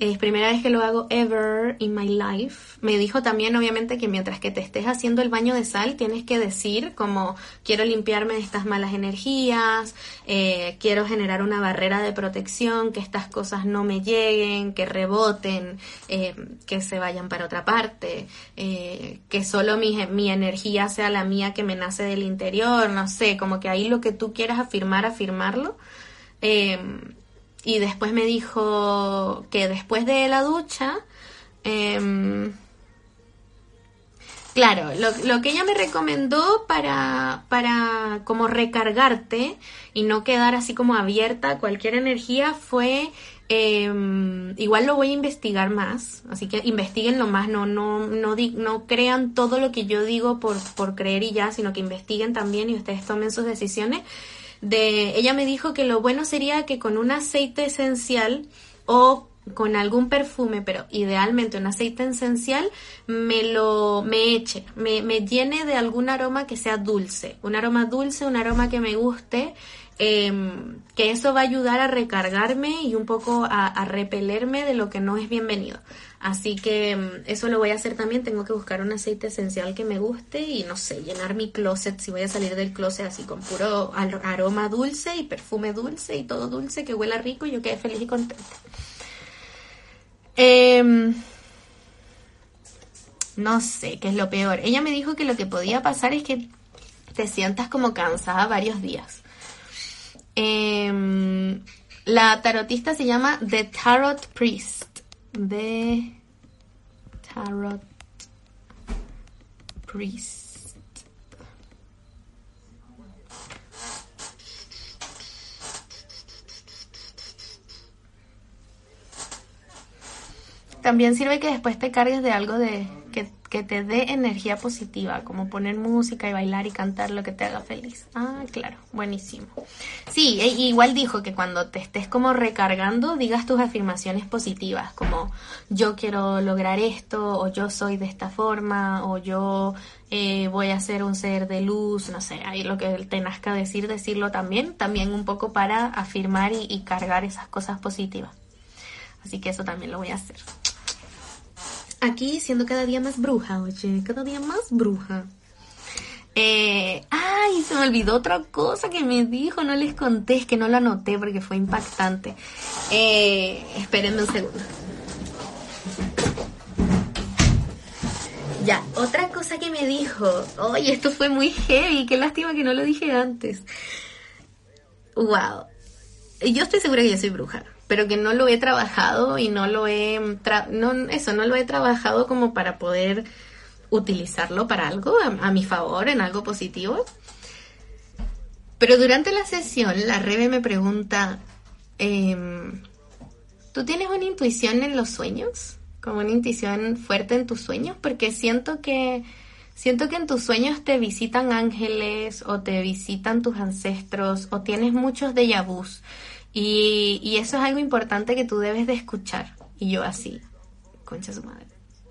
Es primera vez que lo hago ever in my life. Me dijo también, obviamente, que mientras que te estés haciendo el baño de sal, tienes que decir como quiero limpiarme de estas malas energías, eh, quiero generar una barrera de protección, que estas cosas no me lleguen, que reboten, eh, que se vayan para otra parte, eh, que solo mi, mi energía sea la mía que me nace del interior, no sé, como que ahí lo que tú quieras afirmar, afirmarlo. Em, y después me dijo que después de la ducha, em, claro, lo, lo, que ella me recomendó para, para como recargarte y no quedar así como abierta a cualquier energía fue eh, igual lo voy a investigar más, así que investiguenlo más, no, no, no, no crean todo lo que yo digo por, por creer y ya, sino que investiguen también y ustedes tomen sus decisiones de ella me dijo que lo bueno sería que con un aceite esencial o con algún perfume, pero idealmente un aceite esencial, me lo me eche, me, me llene de algún aroma que sea dulce, un aroma dulce, un aroma que me guste, em, que eso va a ayudar a recargarme y un poco a, a repelerme de lo que no es bienvenido. Así que mm, eso lo voy a hacer también. Tengo que buscar un aceite esencial que me guste y no sé, llenar mi closet si voy a salir del closet así con puro aroma dulce y perfume dulce y todo dulce que huela rico y yo quede feliz y contenta. Em, no sé qué es lo peor. Ella me dijo que lo que podía pasar es que te sientas como cansada varios días. Em, la tarotista se llama The Tarot Priest de Tarot Priest. También sirve que después te cargues de algo de que te dé energía positiva, como poner música y bailar y cantar lo que te haga feliz. Ah, claro, buenísimo. Sí, e igual dijo que cuando te estés como recargando, digas tus afirmaciones positivas, como yo quiero lograr esto, o yo soy de esta forma, o yo eh, voy a ser un ser de luz, no sé, ahí lo que te nazca decir, decirlo también, también un poco para afirmar y cargar esas cosas positivas. Así que eso también lo voy a hacer aquí siendo cada día más bruja, oye, cada día más bruja. Eh, ay, se me olvidó otra cosa que me dijo, no les conté, es que no lo anoté porque fue impactante. Eh, espérenme un segundo. Ya, otra cosa que me dijo, oye, esto fue muy heavy, qué lástima que no lo dije antes. Wow, yo estoy segura que yo soy bruja pero que no lo he trabajado y no lo he, eso, no lo he trabajado como para poder utilizarlo para algo a, mi favor, en algo positivo. Pero durante la sesión, la Rebe me pregunta, em, ¿tú tienes una intuición en los sueños? Como una intuición fuerte en tus sueños, porque siento que siento que en tus sueños te visitan ángeles o te visitan tus ancestros o tienes muchos déjà vus y, eso es algo importante que tú debes de escuchar. Y yo así, concha su madre,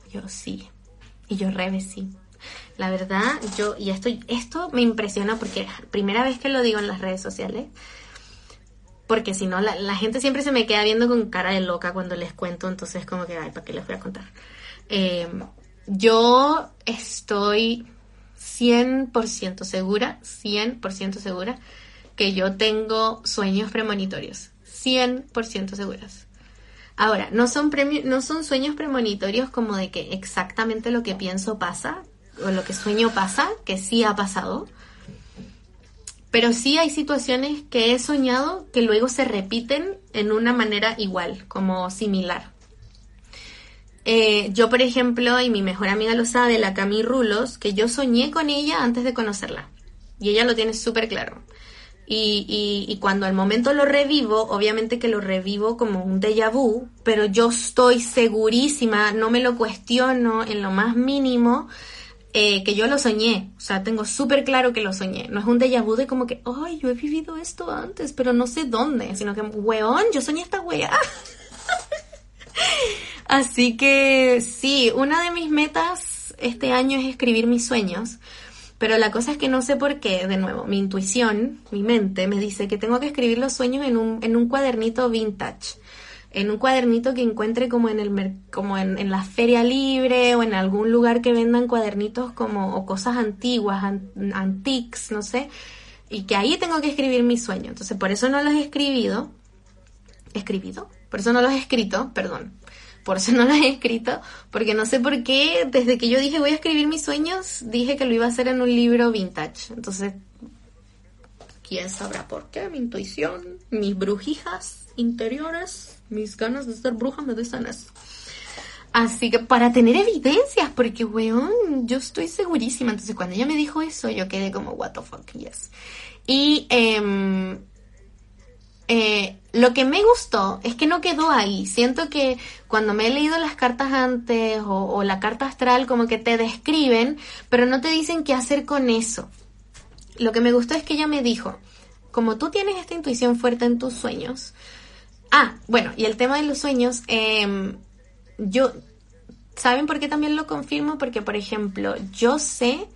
yo sí, y yo rebe sí. La verdad, yo, y esto, esto me impresiona porque primera vez que lo digo en las redes sociales, porque si no, la, la gente siempre se me queda viendo con cara de loca cuando les cuento, entonces como que, ay, ¿para qué les voy a contar? Eh, yo estoy 100% segura, 100% segura que yo tengo sueños premonitorios, 100% seguras. Ahora, no son, premi- no son sueños premonitorios como de que exactamente lo que pienso pasa, o lo que sueño pasa, que sí ha pasado, pero sí hay situaciones que he soñado que luego se repiten en una manera igual, como similar. Eh, yo, por ejemplo, y mi mejor amiga lo sabe, la Cami Rulos, que yo soñé con ella antes de conocerla. Y ella lo tiene súper claro. Y, y, cuando al momento lo revivo, obviamente que lo revivo como un déjà vu, pero yo estoy segurísima, no me lo cuestiono en lo más mínimo, eh, que yo lo soñé. O sea, tengo súper claro que lo soñé. No es un déjà vu de como que, ay, yo he vivido esto antes, pero no sé dónde, sino que, weón, yo soñé esta wea. Así que sí, una de mis metas este año es escribir mis sueños. Pero la cosa es que no sé por qué, de nuevo, mi intuición, mi mente me dice que tengo que escribir los sueños en un, en un cuadernito vintage. En un cuadernito que encuentre como en el como en, en la feria libre o en algún lugar que vendan cuadernitos como o cosas antiguas, an- antiques, no sé, y que ahí tengo que escribir mis sueños. Entonces, por eso no los he escribido. ¿Escribido? Por eso no los he escrito, perdón. Por eso no los he escrito, porque no sé por qué, desde que yo dije voy a escribir mis sueños, dije que lo iba a hacer en un libro vintage. Entonces, quién sabrá por qué, mi intuición, mis brujijas interiores, mis ganas de ser bruja me dicen eso. Así que para tener evidencias, porque weón, yo estoy segurísima. Entonces cuando ella me dijo eso, yo quedé como, what the fuck, yes. Y em, eh, lo que me gustó es que no quedó ahí. Siento que cuando me he leído las cartas antes o, la carta astral, como que te describen, pero no te dicen qué hacer con eso. Lo que me gustó es que ella me dijo, como tú tienes esta intuición fuerte en tus sueños, ah, bueno, y el tema de los sueños, em, yo, ¿saben por qué también lo confirmo? Porque, por ejemplo, yo sé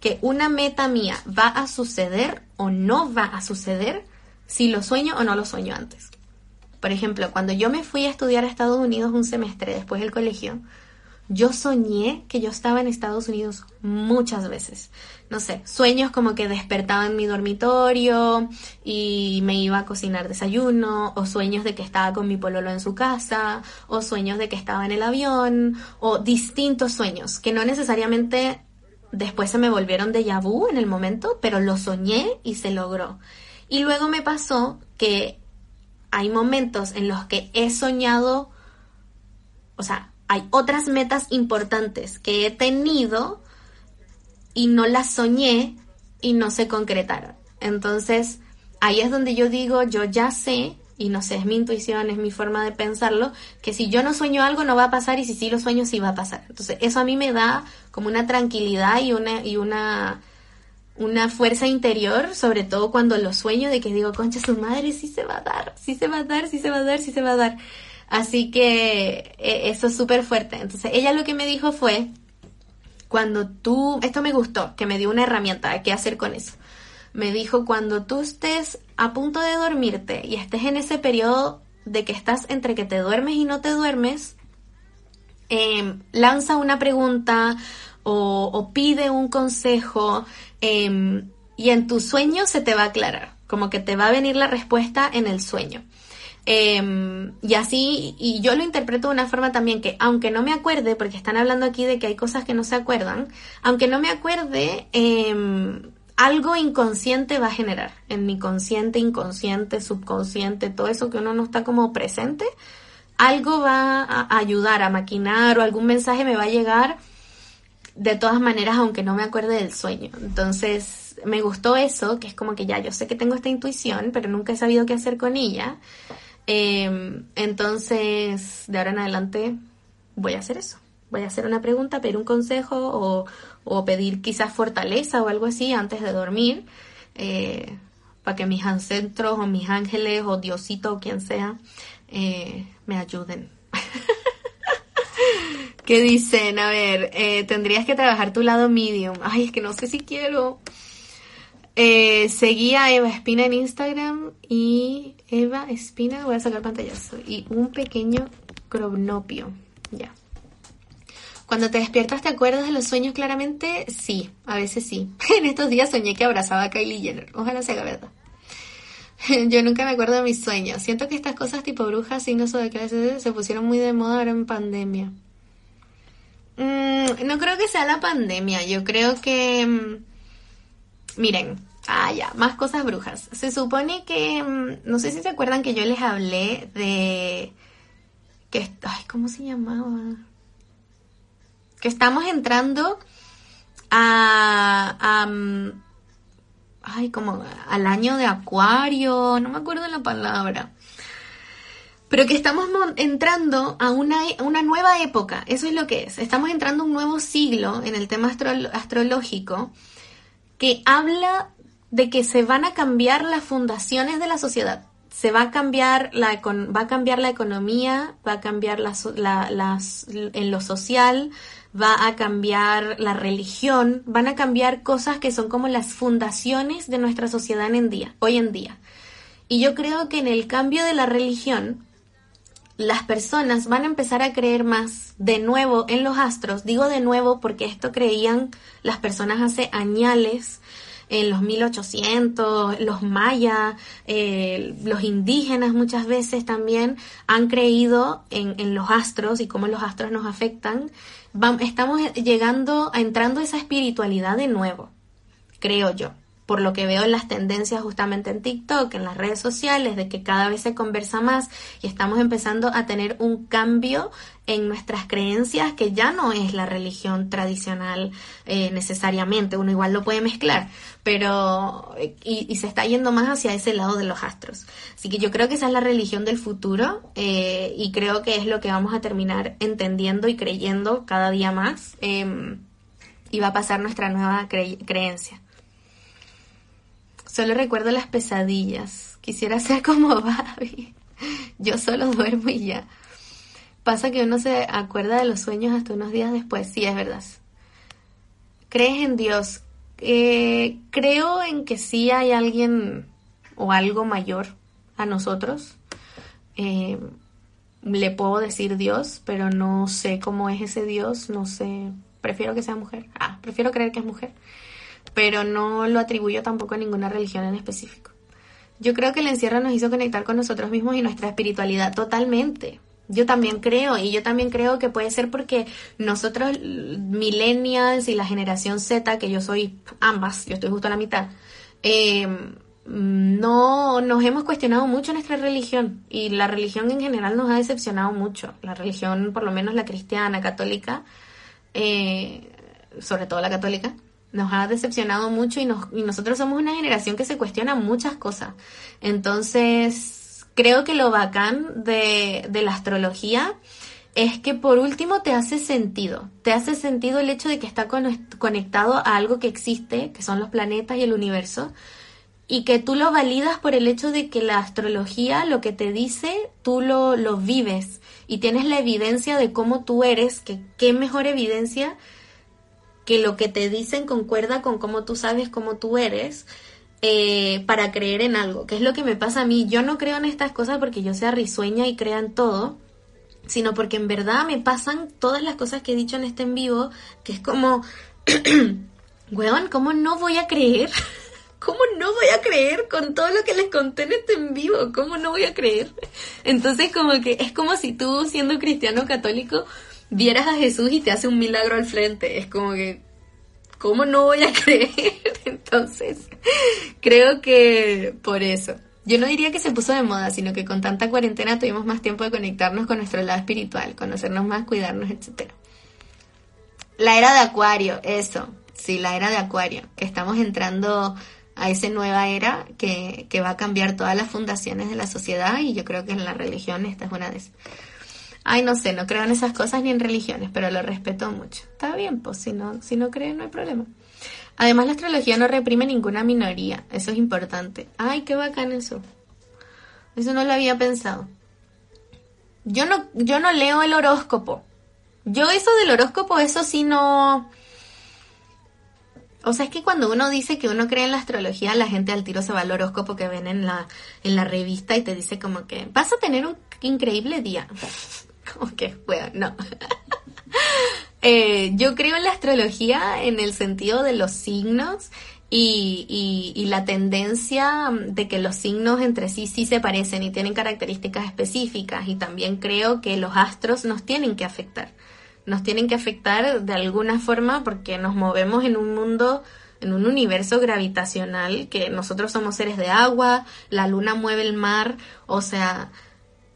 que una meta mía va a suceder o no va a suceder si lo sueño o no lo sueño antes. Por ejemplo, cuando yo me fui a estudiar a Estados Unidos un semestre después del colegio, yo soñé que yo estaba en Estados Unidos muchas veces. No sé, sueños como que despertaba en mi dormitorio y me iba a cocinar desayuno, o sueños de que estaba con mi pololo en su casa, o sueños de que estaba en el avión, o distintos sueños que no necesariamente después se me volvieron de vu en el momento, pero lo soñé y se logró. Y luego me pasó que hay momentos en los que he soñado, o sea, hay otras metas importantes que he tenido y no las soñé y no se concretaron. Entonces, ahí es donde yo digo, yo ya sé, y no sé, es mi intuición, es mi forma de pensarlo, que si yo no sueño algo no va a pasar y si sí lo sueño sí va a pasar. Entonces, eso a mí me da como una tranquilidad y una, y una, una fuerza interior, sobre todo cuando lo sueño, de que digo, concha su madre, sí se va a dar, sí se va a dar, sí se va a dar, sí se va a dar. Así que eh, eso es súper fuerte. Entonces, ella lo que me dijo fue, cuando tú, esto me gustó, que me dio una herramienta qué hacer con eso. Me dijo, cuando tú estés a punto de dormirte y estés en ese periodo de que estás entre que te duermes y no te duermes, eh, lanza una pregunta o pide un consejo eh, y en tu sueño se te va a aclarar, como que te va a venir la respuesta en el sueño. Eh, y así, y yo lo interpreto de una forma también que, aunque no me acuerde, porque están hablando aquí de que hay cosas que no se acuerdan, aunque no me acuerde, eh, algo inconsciente va a generar en mi consciente, inconsciente, subconsciente, todo eso que uno no está como presente, algo va a ayudar a maquinar o algún mensaje me va a llegar de todas maneras, aunque no me acuerde del sueño. Entonces, me gustó eso, que es como que ya yo sé que tengo esta intuición, pero nunca he sabido qué hacer con ella. Em, entonces, de ahora en adelante, voy a hacer eso. Voy a hacer una pregunta, pedir un consejo o, o pedir quizás fortaleza o algo así antes de dormir. Eh, para que mis ancestros o mis ángeles o Diosito o quien sea eh, me ayuden. ¿Qué dicen? A ver, eh, tendrías que trabajar tu lado medium. Ay, es que no sé si quiero. Eh, seguí a Eva Espina en Instagram y Eva Espina, voy a sacar pantallazo, y un pequeño cronopio. Ya. Cuando te despiertas, ¿te acuerdas de los sueños claramente? Sí, a veces sí. En estos días soñé que abrazaba a Kylie Jenner. Ojalá sea verdad. Yo nunca me acuerdo de mis sueños. Siento que estas cosas tipo brujas, signos o de clases se pusieron muy de moda ahora en pandemia. Mm, no creo que sea la pandemia. Yo creo que... Mm, miren, ah, ya, más cosas brujas. Se supone que... Mm, no sé si se acuerdan que yo les hablé de... que Ay, ¿cómo se llamaba? Que estamos entrando a... a ay, como al año de Acuario, no me acuerdo la palabra. Pero que estamos entrando a una, una, nueva época, eso es lo que es. Estamos entrando a un nuevo siglo en el tema astrológico que habla de que se van a cambiar las fundaciones de la sociedad. Se va a cambiar la, va a cambiar la economía, va a cambiar las, en lo social, va a cambiar la religión, van a cambiar cosas que son como las fundaciones de nuestra sociedad en día, hoy en día. Y yo creo que en el cambio de la religión, las personas van a empezar a creer más de nuevo en los astros. Digo de nuevo porque esto creían las personas hace añales, en los 1800, los mayas, eh, los indígenas muchas veces también han creído en, los astros y cómo los astros nos afectan estamos llegando entrando a esa espiritualidad de nuevo, creo yo, por lo que veo en las tendencias justamente en TikTok, en las redes sociales, de que cada vez se conversa más y estamos empezando a tener un cambio en nuestras creencias que ya no es la religión tradicional eh, necesariamente, uno igual lo puede mezclar, pero y, se está yendo más hacia ese lado de los astros. Así que yo creo que esa es la religión del futuro eh, y creo que es lo que vamos a terminar entendiendo y creyendo cada día más em, y va a pasar nuestra nueva creencia. Solo recuerdo las pesadillas. Quisiera ser como Babi. Yo solo duermo y ya. Pasa que uno se acuerda de los sueños hasta unos días después. Sí, es verdad. ¿Crees en Dios? Eh, creo en que sí hay alguien o algo mayor a nosotros. Eh, le puedo decir Dios, pero no sé cómo es ese Dios, no sé. Prefiero que sea mujer. Ah, prefiero creer que es mujer. Pero no lo atribuyo tampoco a ninguna religión en específico. Yo creo que el encierro nos hizo conectar con nosotros mismos y nuestra espiritualidad totalmente. Yo también creo, y yo también creo que puede ser porque nosotros, millennials y la generación Z, que yo soy ambas, yo estoy justo a la mitad, em, no nos hemos cuestionado mucho nuestra religión y la religión en general nos ha decepcionado mucho. La religión, por lo menos la cristiana, católica, eh, sobre todo la católica, nos ha decepcionado mucho y, nos, y nosotros somos una generación que se cuestiona muchas cosas. Entonces, creo que lo bacán de, de la astrología es que por último te hace sentido, te hace sentido el hecho de que está conectado a algo que existe, que son los planetas y el universo, y que tú lo validas por el hecho de que la astrología lo que te dice, tú lo, lo vives y tienes la evidencia de cómo tú eres, que qué mejor evidencia que lo que te dicen concuerda con cómo tú sabes cómo tú eres eh, para creer en algo, que es lo que me pasa a mí. Yo no creo en estas cosas porque yo sea risueña y crea en todo, sino porque en verdad me pasan todas las cosas que he dicho en este en vivo, que es como, weón, ¿cómo no voy a creer? ¿Cómo no voy a creer con todo lo que les conté en este en vivo? ¿Cómo no voy a creer? Entonces como que es como si tú siendo cristiano católico vieras a Jesús y te hace un milagro al frente. Es como que, ¿cómo no voy a creer? Entonces, creo que por eso. Yo no diría que se puso de moda, sino que con tanta cuarentena tuvimos más tiempo de conectarnos con nuestro lado espiritual, conocernos más, cuidarnos, etc. La era de Acuario, eso. Sí, la era de Acuario, que estamos entrando a esa nueva era que, que va a cambiar todas las fundaciones de la sociedad y yo creo que en la religión esta es una de esas. Ay, no sé, no creo en esas cosas ni en religiones, pero lo respeto mucho. Está bien, pues si no, si no creen no hay problema. Además, la astrología no reprime ninguna minoría, eso es importante. Ay, qué bacán eso. Eso no lo había pensado. Yo no, yo no leo el horóscopo. Yo eso del horóscopo, eso sí no... O sea, es que cuando uno dice que uno cree en la astrología, la gente al tiro se va al horóscopo que ven en la, en la revista y te dice como que vas a tener un increíble día. Como que, bueno, no. Eh, yo creo en la astrología en el sentido de los signos y, y, la tendencia de que los signos entre sí sí se parecen y tienen características específicas y también creo que los astros nos tienen que afectar. Nos tienen que afectar de alguna forma porque nos movemos en un mundo en un universo gravitacional que nosotros somos seres de agua, la luna mueve el mar, o sea,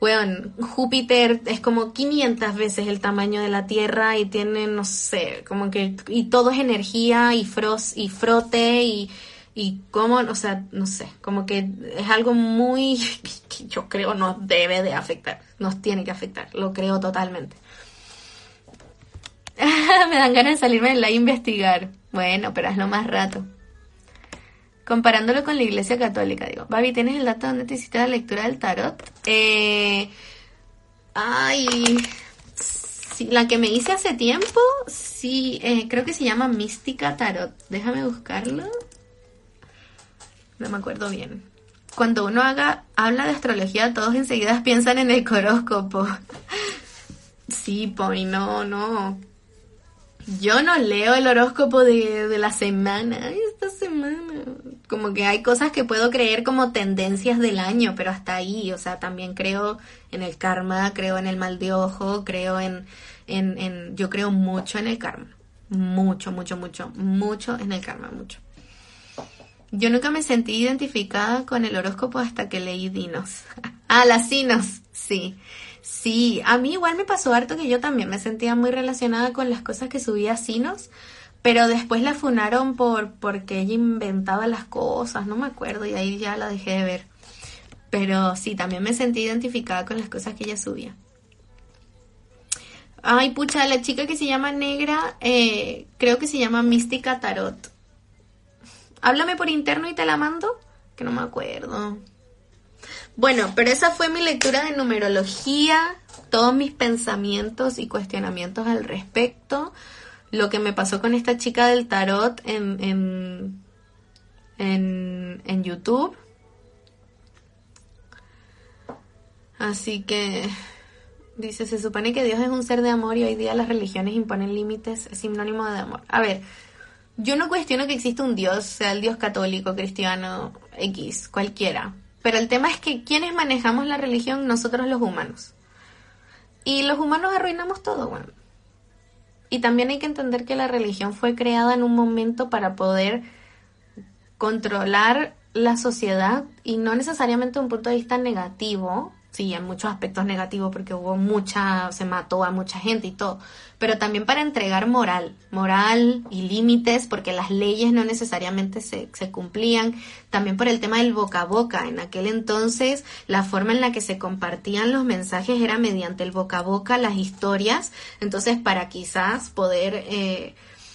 bueno, Júpiter es como 500 veces el tamaño de la Tierra y tiene, no sé, como que, y todo es energía y, fros, y frote y, y cómo, o sea, no sé, como que es algo muy que yo creo nos debe de afectar, nos tiene que afectar, lo creo totalmente. Me dan ganas de salirme de la investigar. Bueno, pero hazlo más rato. Comparándolo con la iglesia católica, digo. Babi, ¿tienes el dato donde te hiciste la lectura del tarot? Eh, ay, la que me hice hace tiempo, sí, eh, creo que se llama Mística Tarot. Déjame buscarlo. No me acuerdo bien. Cuando uno haga, habla de astrología, todos enseguida piensan en el coróscopo. sí, Pony, no, no. Yo no leo el horóscopo de, de la semana. esta semana como que hay cosas que puedo creer como tendencias del año, pero hasta ahí, o sea, también creo en el karma, creo en el mal de ojo, creo en, en, en yo creo mucho en el karma, mucho, mucho, mucho, mucho en el karma, mucho. Yo nunca me sentí identificada con el horóscopo hasta que leí Dinos. ah, las Sinos, sí. Sí, a mí igual me pasó harto que yo también me sentía muy relacionada con las cosas que subía Sinos, pero después la funaron por porque ella inventaba las cosas, no me acuerdo, y ahí ya la dejé de ver. Pero sí, también me sentí identificada con las cosas que ella subía. Ay, pucha, la chica que se llama Negra, eh, creo que se llama Mística Tarot. Háblame por interno y te la mando, que no me acuerdo. Bueno, pero esa fue mi lectura de numerología, todos mis pensamientos y cuestionamientos al respecto lo que me pasó con esta chica del tarot en, en, en, en YouTube. Así que dice, se supone que Dios es un ser de amor y hoy día las religiones imponen límites, es sinónimo de amor. A ver, yo no cuestiono que exista un Dios, sea el Dios católico, cristiano, X, cualquiera. Pero el tema es que quienes manejamos la religión, nosotros los humanos. Y los humanos arruinamos todo, bueno. Y también hay que entender que la religión fue creada en un momento para poder controlar la sociedad y no necesariamente un punto de vista negativo, sí, en muchos aspectos negativos porque hubo mucha, se mató a mucha gente y todo, pero también para entregar moral, moral y límites porque las leyes no necesariamente se, se cumplían, también por el tema del boca a boca, en aquel entonces la forma en la que se compartían los mensajes era mediante el boca a boca, las historias, entonces para quizás poder... Eh,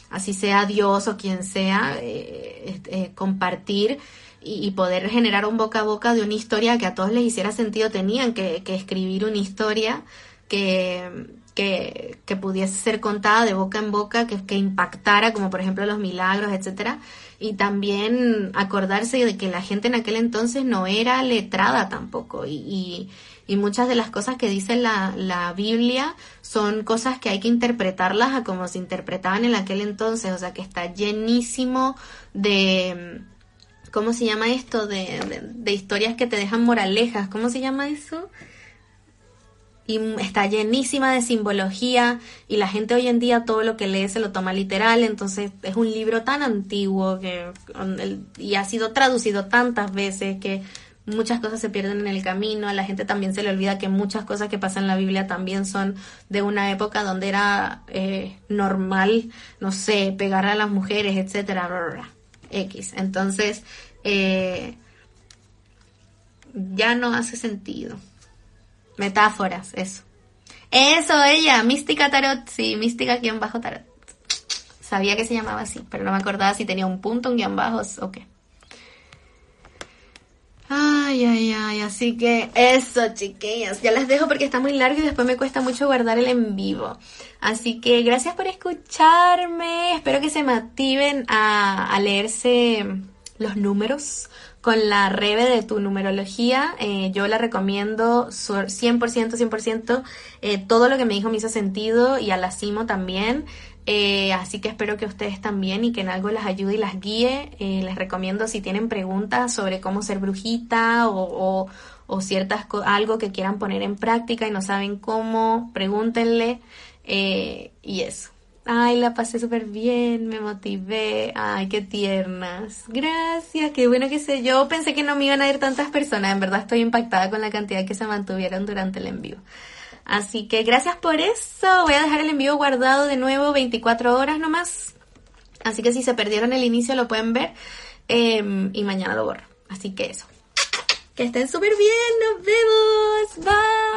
así sea Dios o quien sea, eh, eh, compartir y, poder generar un boca a boca de una historia que a todos les hiciera sentido, tenían que, escribir una historia que, que, que, pudiese ser contada de boca en boca, que, que impactara, como por ejemplo los milagros, etcétera, y también acordarse de que la gente en aquel entonces no era letrada tampoco, y, y, y muchas de las cosas que dice la, la Biblia son cosas que hay que interpretarlas a como se interpretaban en aquel entonces, o sea que está llenísimo de ¿cómo se llama esto? De, de, historias que te dejan moralejas, ¿cómo se llama eso? y está llenísima de simbología y la gente hoy en día todo lo que lee se lo toma literal, entonces es un libro tan antiguo que y ha sido traducido tantas veces que muchas cosas se pierden en el camino, a la gente también se le olvida que muchas cosas que pasan en la Biblia también son de una época donde era eh, normal, no sé, pegar a las mujeres, etcétera, X. Entonces, eh, ya no hace sentido. Metáforas, eso. Eso, ella, Mística Tarot, sí, Mística guion bajo Tarot. Sabía que se llamaba así, pero no me acordaba si tenía un punto, un guion bajo o qué. Ay, ay, ay, así que eso, chiquillas. Ya las dejo porque está muy largo y después me cuesta mucho guardar el en vivo. Así que gracias por escucharme. Espero que se motiven a, a leerse los números con la Rebe de tu numerología. Eh, yo la recomiendo 100%, 100%. Eh, todo lo que me dijo me hizo sentido y a la Simo también. Eh, así que espero que ustedes también y que en algo las ayude y las guíe. Eh, les recomiendo si tienen preguntas sobre cómo ser brujita o, o, ciertas algo que quieran poner en práctica y no saben cómo, pregúntenle. Y eso. Ay, la pasé súper bien, me motivé. Ay, qué tiernas. Gracias, qué bueno que sé. Yo pensé que no me iban a ir tantas personas. En verdad estoy impactada con la cantidad que se mantuvieron durante el envío. Así que gracias por eso. Voy a dejar el envío guardado de nuevo 24 horas nomás. Así que si se perdieron el inicio lo pueden ver. Em, y mañana lo borro. Así que eso. Que estén súper bien. Nos vemos. Bye.